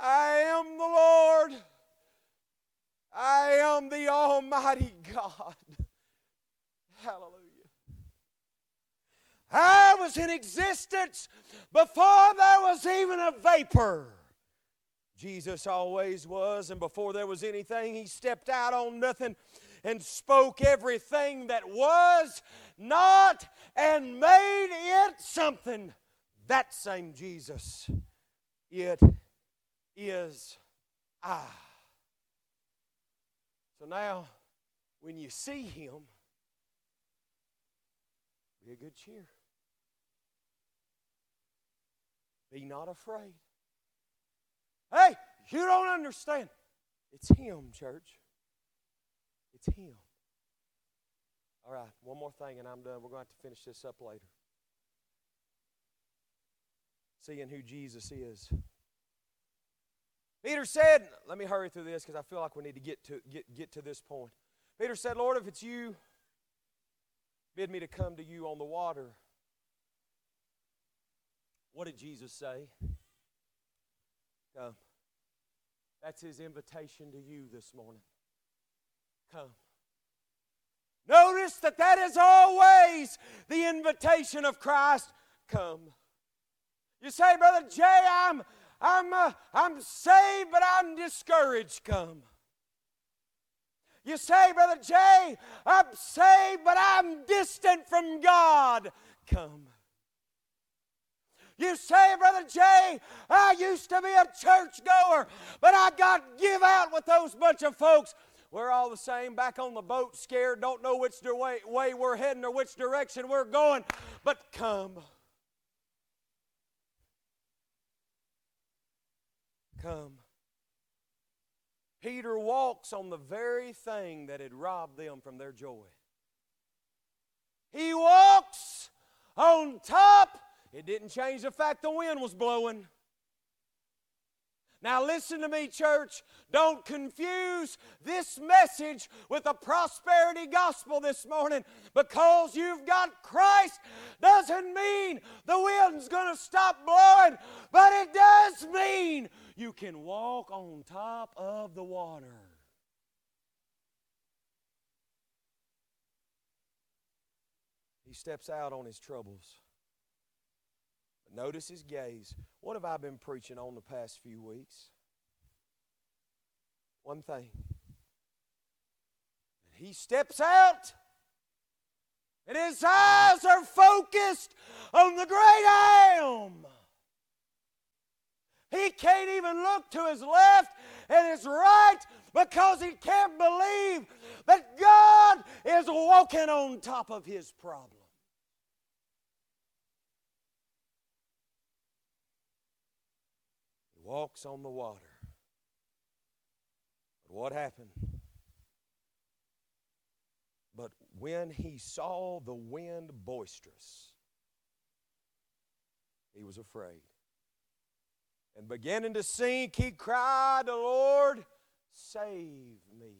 I am the Lord. I am the Almighty God. Hallelujah. I was in existence before there was even a vapor. Jesus always was, and before there was anything, He stepped out on nothing and spoke everything that was not and made it something. That same Jesus, it is I. So now, when you see Him, be a good cheer. Be not afraid. Hey, you don't understand. It's Him, church. It's Him. All right, one more thing and I'm done. We're going to have to finish this up later. Seeing who Jesus is. Peter said, let me hurry through this because I feel like we need to get to, get, get to this point. Peter said, Lord, if it's you, bid me to come to you on the water. What did Jesus say? Come. That's his invitation to you this morning. Come. Notice that that is always the invitation of Christ. Come. You say, Brother Jay, I'm, I'm, uh, I'm saved, but I'm discouraged. Come. You say, Brother Jay, I'm saved, but I'm distant from God. Come. You say, Brother Jay, I used to be a church goer, but I got give out with those bunch of folks. We're all the same, back on the boat, scared, don't know which way, way we're heading or which direction we're going, but come. Come. Peter walks on the very thing that had robbed them from their joy. He walks on top. It didn't change the fact the wind was blowing. Now, listen to me, church. Don't confuse this message with the prosperity gospel this morning. Because you've got Christ doesn't mean the wind's going to stop blowing, but it does mean you can walk on top of the water. He steps out on his troubles. Notice his gaze. What have I been preaching on the past few weeks? One thing. He steps out And his eyes are focused on the great I am. He can't even look to his left and his right because he can't believe that God is walking on top of his problem. He walks on the water. But what happened? But when he saw the wind boisterous, he was afraid. And beginning to sink, he cried, The Lord, save me.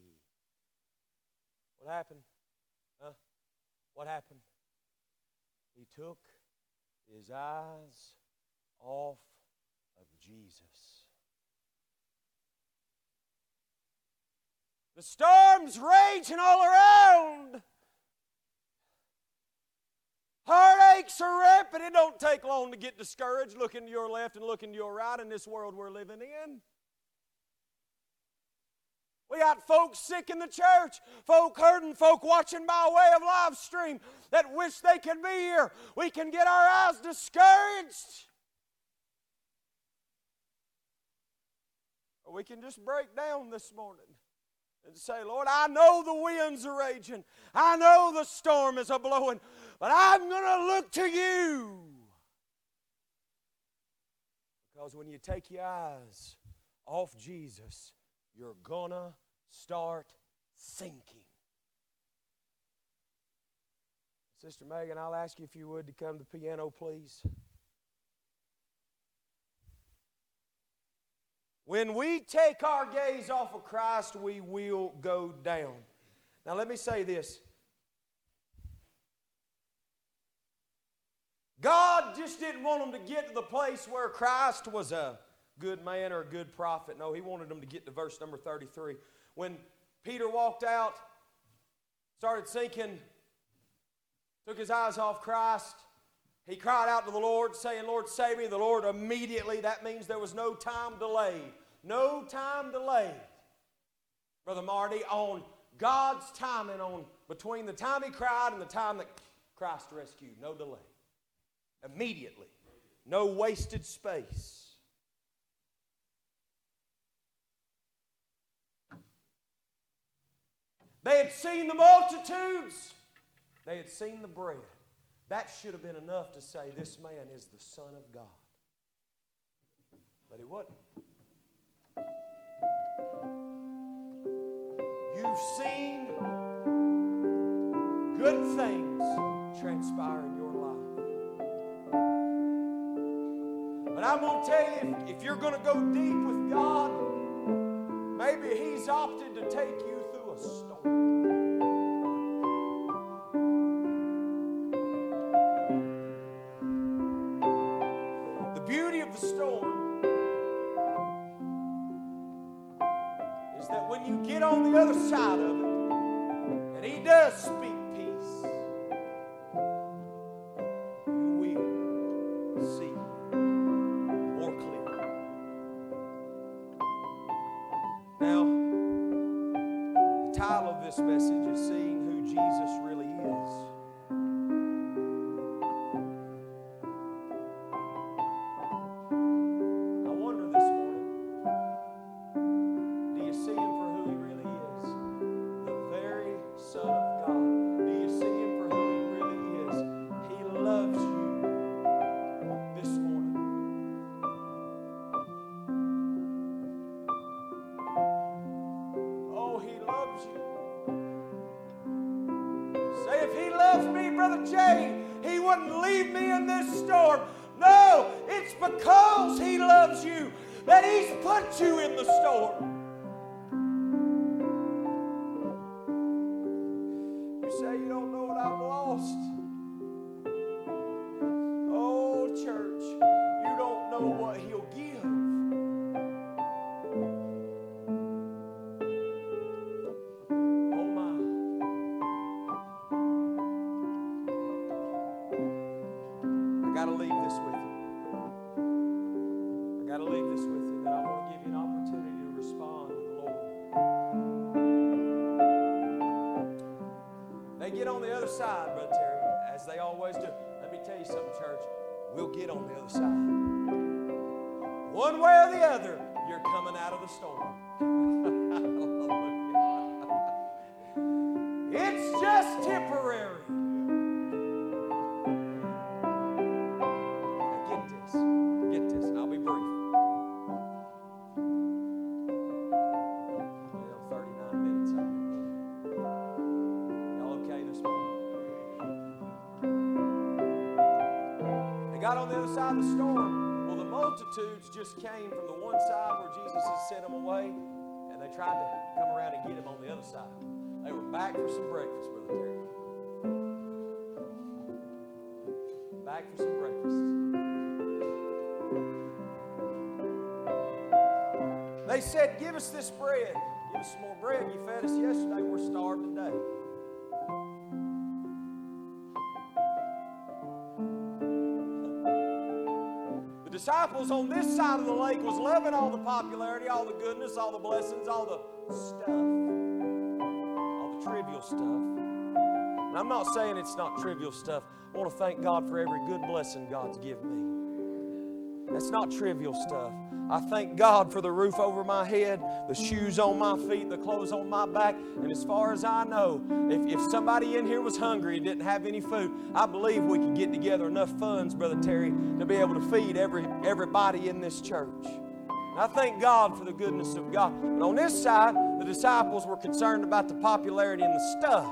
What happened? Huh? What happened? He took his eyes off of Jesus. The storm's raging all around. Heartaches are rampant. It don't take long to get discouraged looking to your left and looking to your right in this world we're living in. We got folks sick in the church, folk hurting, folk watching by way of live stream that wish they could be here. We can get our eyes discouraged. Or we can just break down this morning and say, Lord, I know the winds are raging. I know the storm is a blowing, but I'm going to look to you. Because when you take your eyes off Jesus, you're going to start sinking. Sister Megan, I'll ask you if you would to come to the piano, please. When we take our gaze off of Christ, we will go down. Now, let me say this. God just didn't want them to get to the place where Christ was a good man or a good prophet. No, He wanted them to get to verse number 33. When Peter walked out, started sinking, took his eyes off Christ, he cried out to the Lord, saying, Lord, save me. The Lord immediately, that means there was no time delayed. No time delayed, Brother Marty, on God's timing on between the time he cried and the time that Christ rescued. No delay. Immediately. No wasted space. They had seen the multitudes. They had seen the bread. That should have been enough to say, This man is the Son of God. But he wasn't. You've seen good things transpire in your life. But I'm going to tell you if, if you're going to go deep with God, maybe He's opted to take you through a side of the storm. Well, the multitudes just came from the one side where Jesus had sent them away, and they tried to come around and get him on the other side. They were back for some breakfast, Brother Terry. Back for some breakfast. They said, Give us this bread. Give us some more bread. You fed us yesterday. We're starved today. Disciples on this side of the lake was loving all the popularity, all the goodness, all the blessings, all the stuff, all the trivial stuff. And I'm not saying it's not trivial stuff. I want to thank God for every good blessing God's given me. That's not trivial stuff. I thank God for the roof over my head, the shoes on my feet, the clothes on my back. And as far as I know, if, if somebody in here was hungry and didn't have any food, I believe we could get together enough funds, Brother Terry, to be able to feed every, everybody in this church. And I thank God for the goodness of God. But on this side, the disciples were concerned about the popularity and the stuff.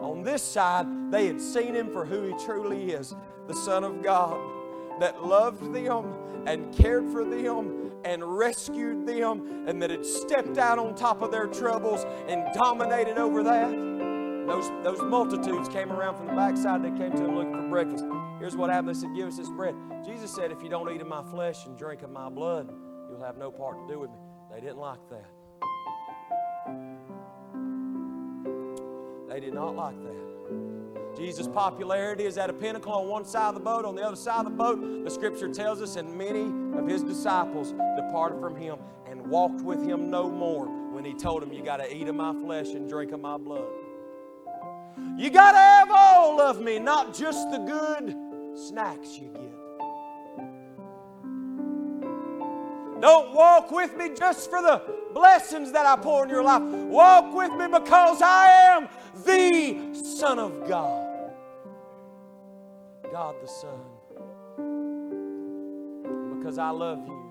On this side, they had seen him for who he truly is the Son of God that loved them and cared for them and rescued them and that had stepped out on top of their troubles and dominated over that. Those, those multitudes came around from the backside. They came to him looking for breakfast. Here's what happened. They said, Give us this bread. Jesus said, If you don't eat of my flesh and drink of my blood, you'll have no part to do with me. They didn't like that. They did not like that. Jesus' popularity is at a pinnacle on one side of the boat. On the other side of the boat, the scripture tells us, and many of his disciples departed from him and walked with him no more when he told them, You got to eat of my flesh and drink of my blood. You got to have all of me, not just the good snacks you get. Don't walk with me just for the blessings that I pour in your life. Walk with me because I am the Son of God. God the Son. Because I love you.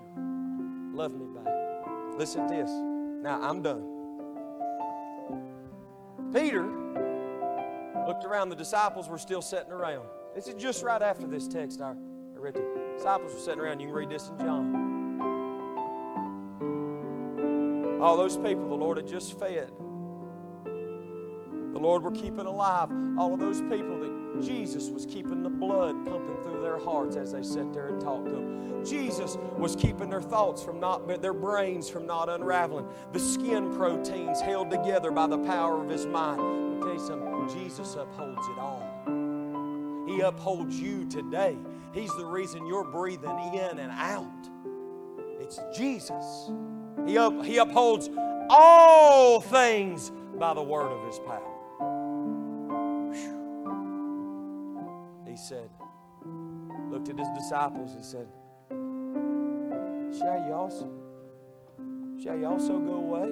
Love me back. Listen to this. Now I'm done. Peter looked around. The disciples were still sitting around. This is just right after this text I read The. Disciples were sitting around. You can read this in John. All those people the Lord had just fed. The Lord were keeping alive. All of those people that Jesus was keeping the blood pumping through their hearts as they sat there and talked to them. Jesus was keeping their thoughts from not, their brains from not unraveling. The skin proteins held together by the power of His mind. You something. Jesus upholds it all. He upholds you today. He's the reason you're breathing in and out. It's Jesus. He, up, he upholds all things by the word of his power. He said, looked at his disciples and said, Shall you also, shall you also go away?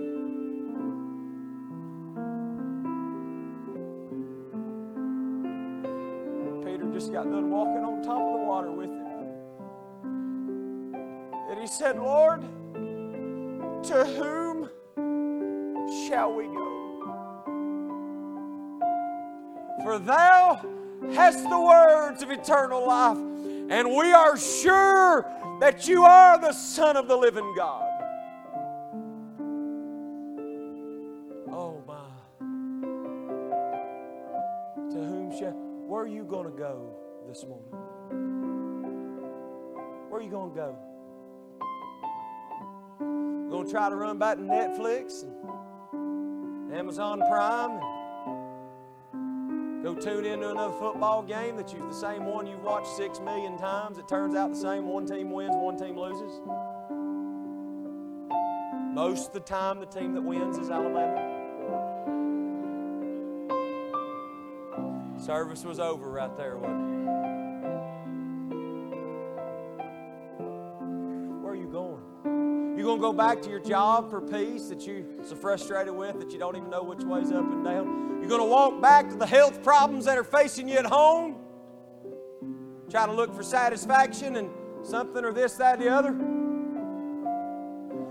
Peter just got done walking on top of the water with him. And he said, Lord, to whom shall we go? For thou hast the words of eternal life, and we are sure that you are the Son of the living God. Oh my. To whom shall where are you gonna go this morning? Where are you gonna go? Going to try to run back to Netflix and Amazon Prime and go tune into another football game that you the same one you've watched six million times. It turns out the same one team wins, one team loses. Most of the time, the team that wins is Alabama. Service was over right there, wasn't it? Going? Gonna go back to your job for peace that you're so frustrated with that you don't even know which way's up and down? You're gonna walk back to the health problems that are facing you at home? Try to look for satisfaction in something or this, that, the other?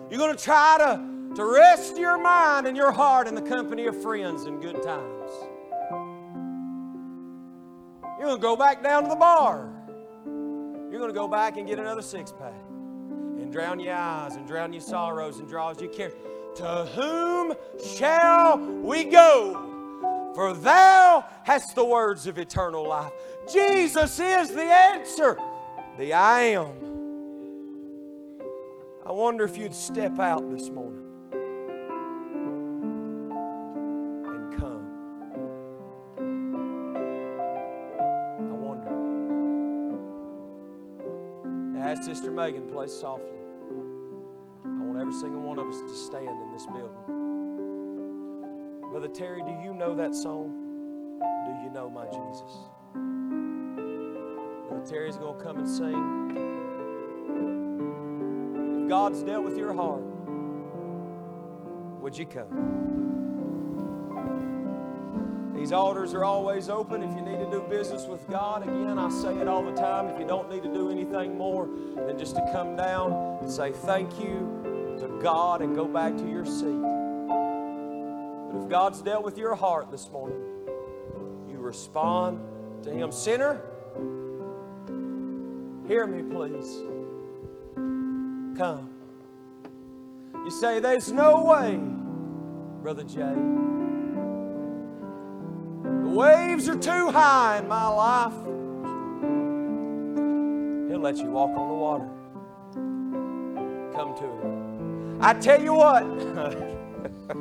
You're gonna try to, to rest your mind and your heart in the company of friends in good times. You're going to go back down to the bar. You're going to go back and get another six pack and drown your eyes and drown your sorrows and draws your care. To whom shall we go? For thou hast the words of eternal life. Jesus is the answer, the I am. I wonder if you'd step out this morning and come. I wonder. As Sister Megan plays softly, every single one of us to stand in this building. Brother Terry, do you know that song? Do you know my Jesus? Brother Terry's going to come and sing. If God's dealt with your heart, would you come? These altars are always open if you need to do business with God. Again, I say it all the time. If you don't need to do anything more than just to come down and say thank you God and go back to your seat. But if God's dealt with your heart this morning, you respond to Him. Sinner, hear me, please. Come. You say, There's no way, Brother Jay. The waves are too high in my life. He'll let you walk on the water. Come to Him. I tell you what,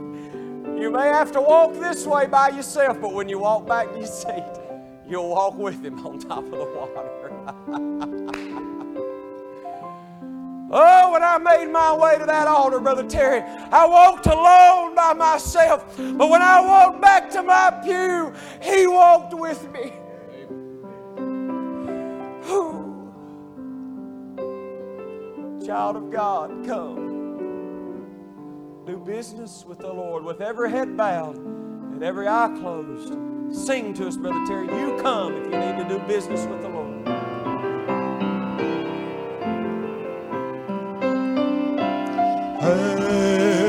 you may have to walk this way by yourself, but when you walk back to your seat, you'll walk with Him on top of the water. Oh, when I made my way to that altar, Brother Terry, I walked alone by myself. But when I walked back to my pew, He walked with me. Child of God, come do business with the Lord with every head bowed and every eye closed. Sing to us, Brother Terry. You come if you need to do business with the Lord. Hey.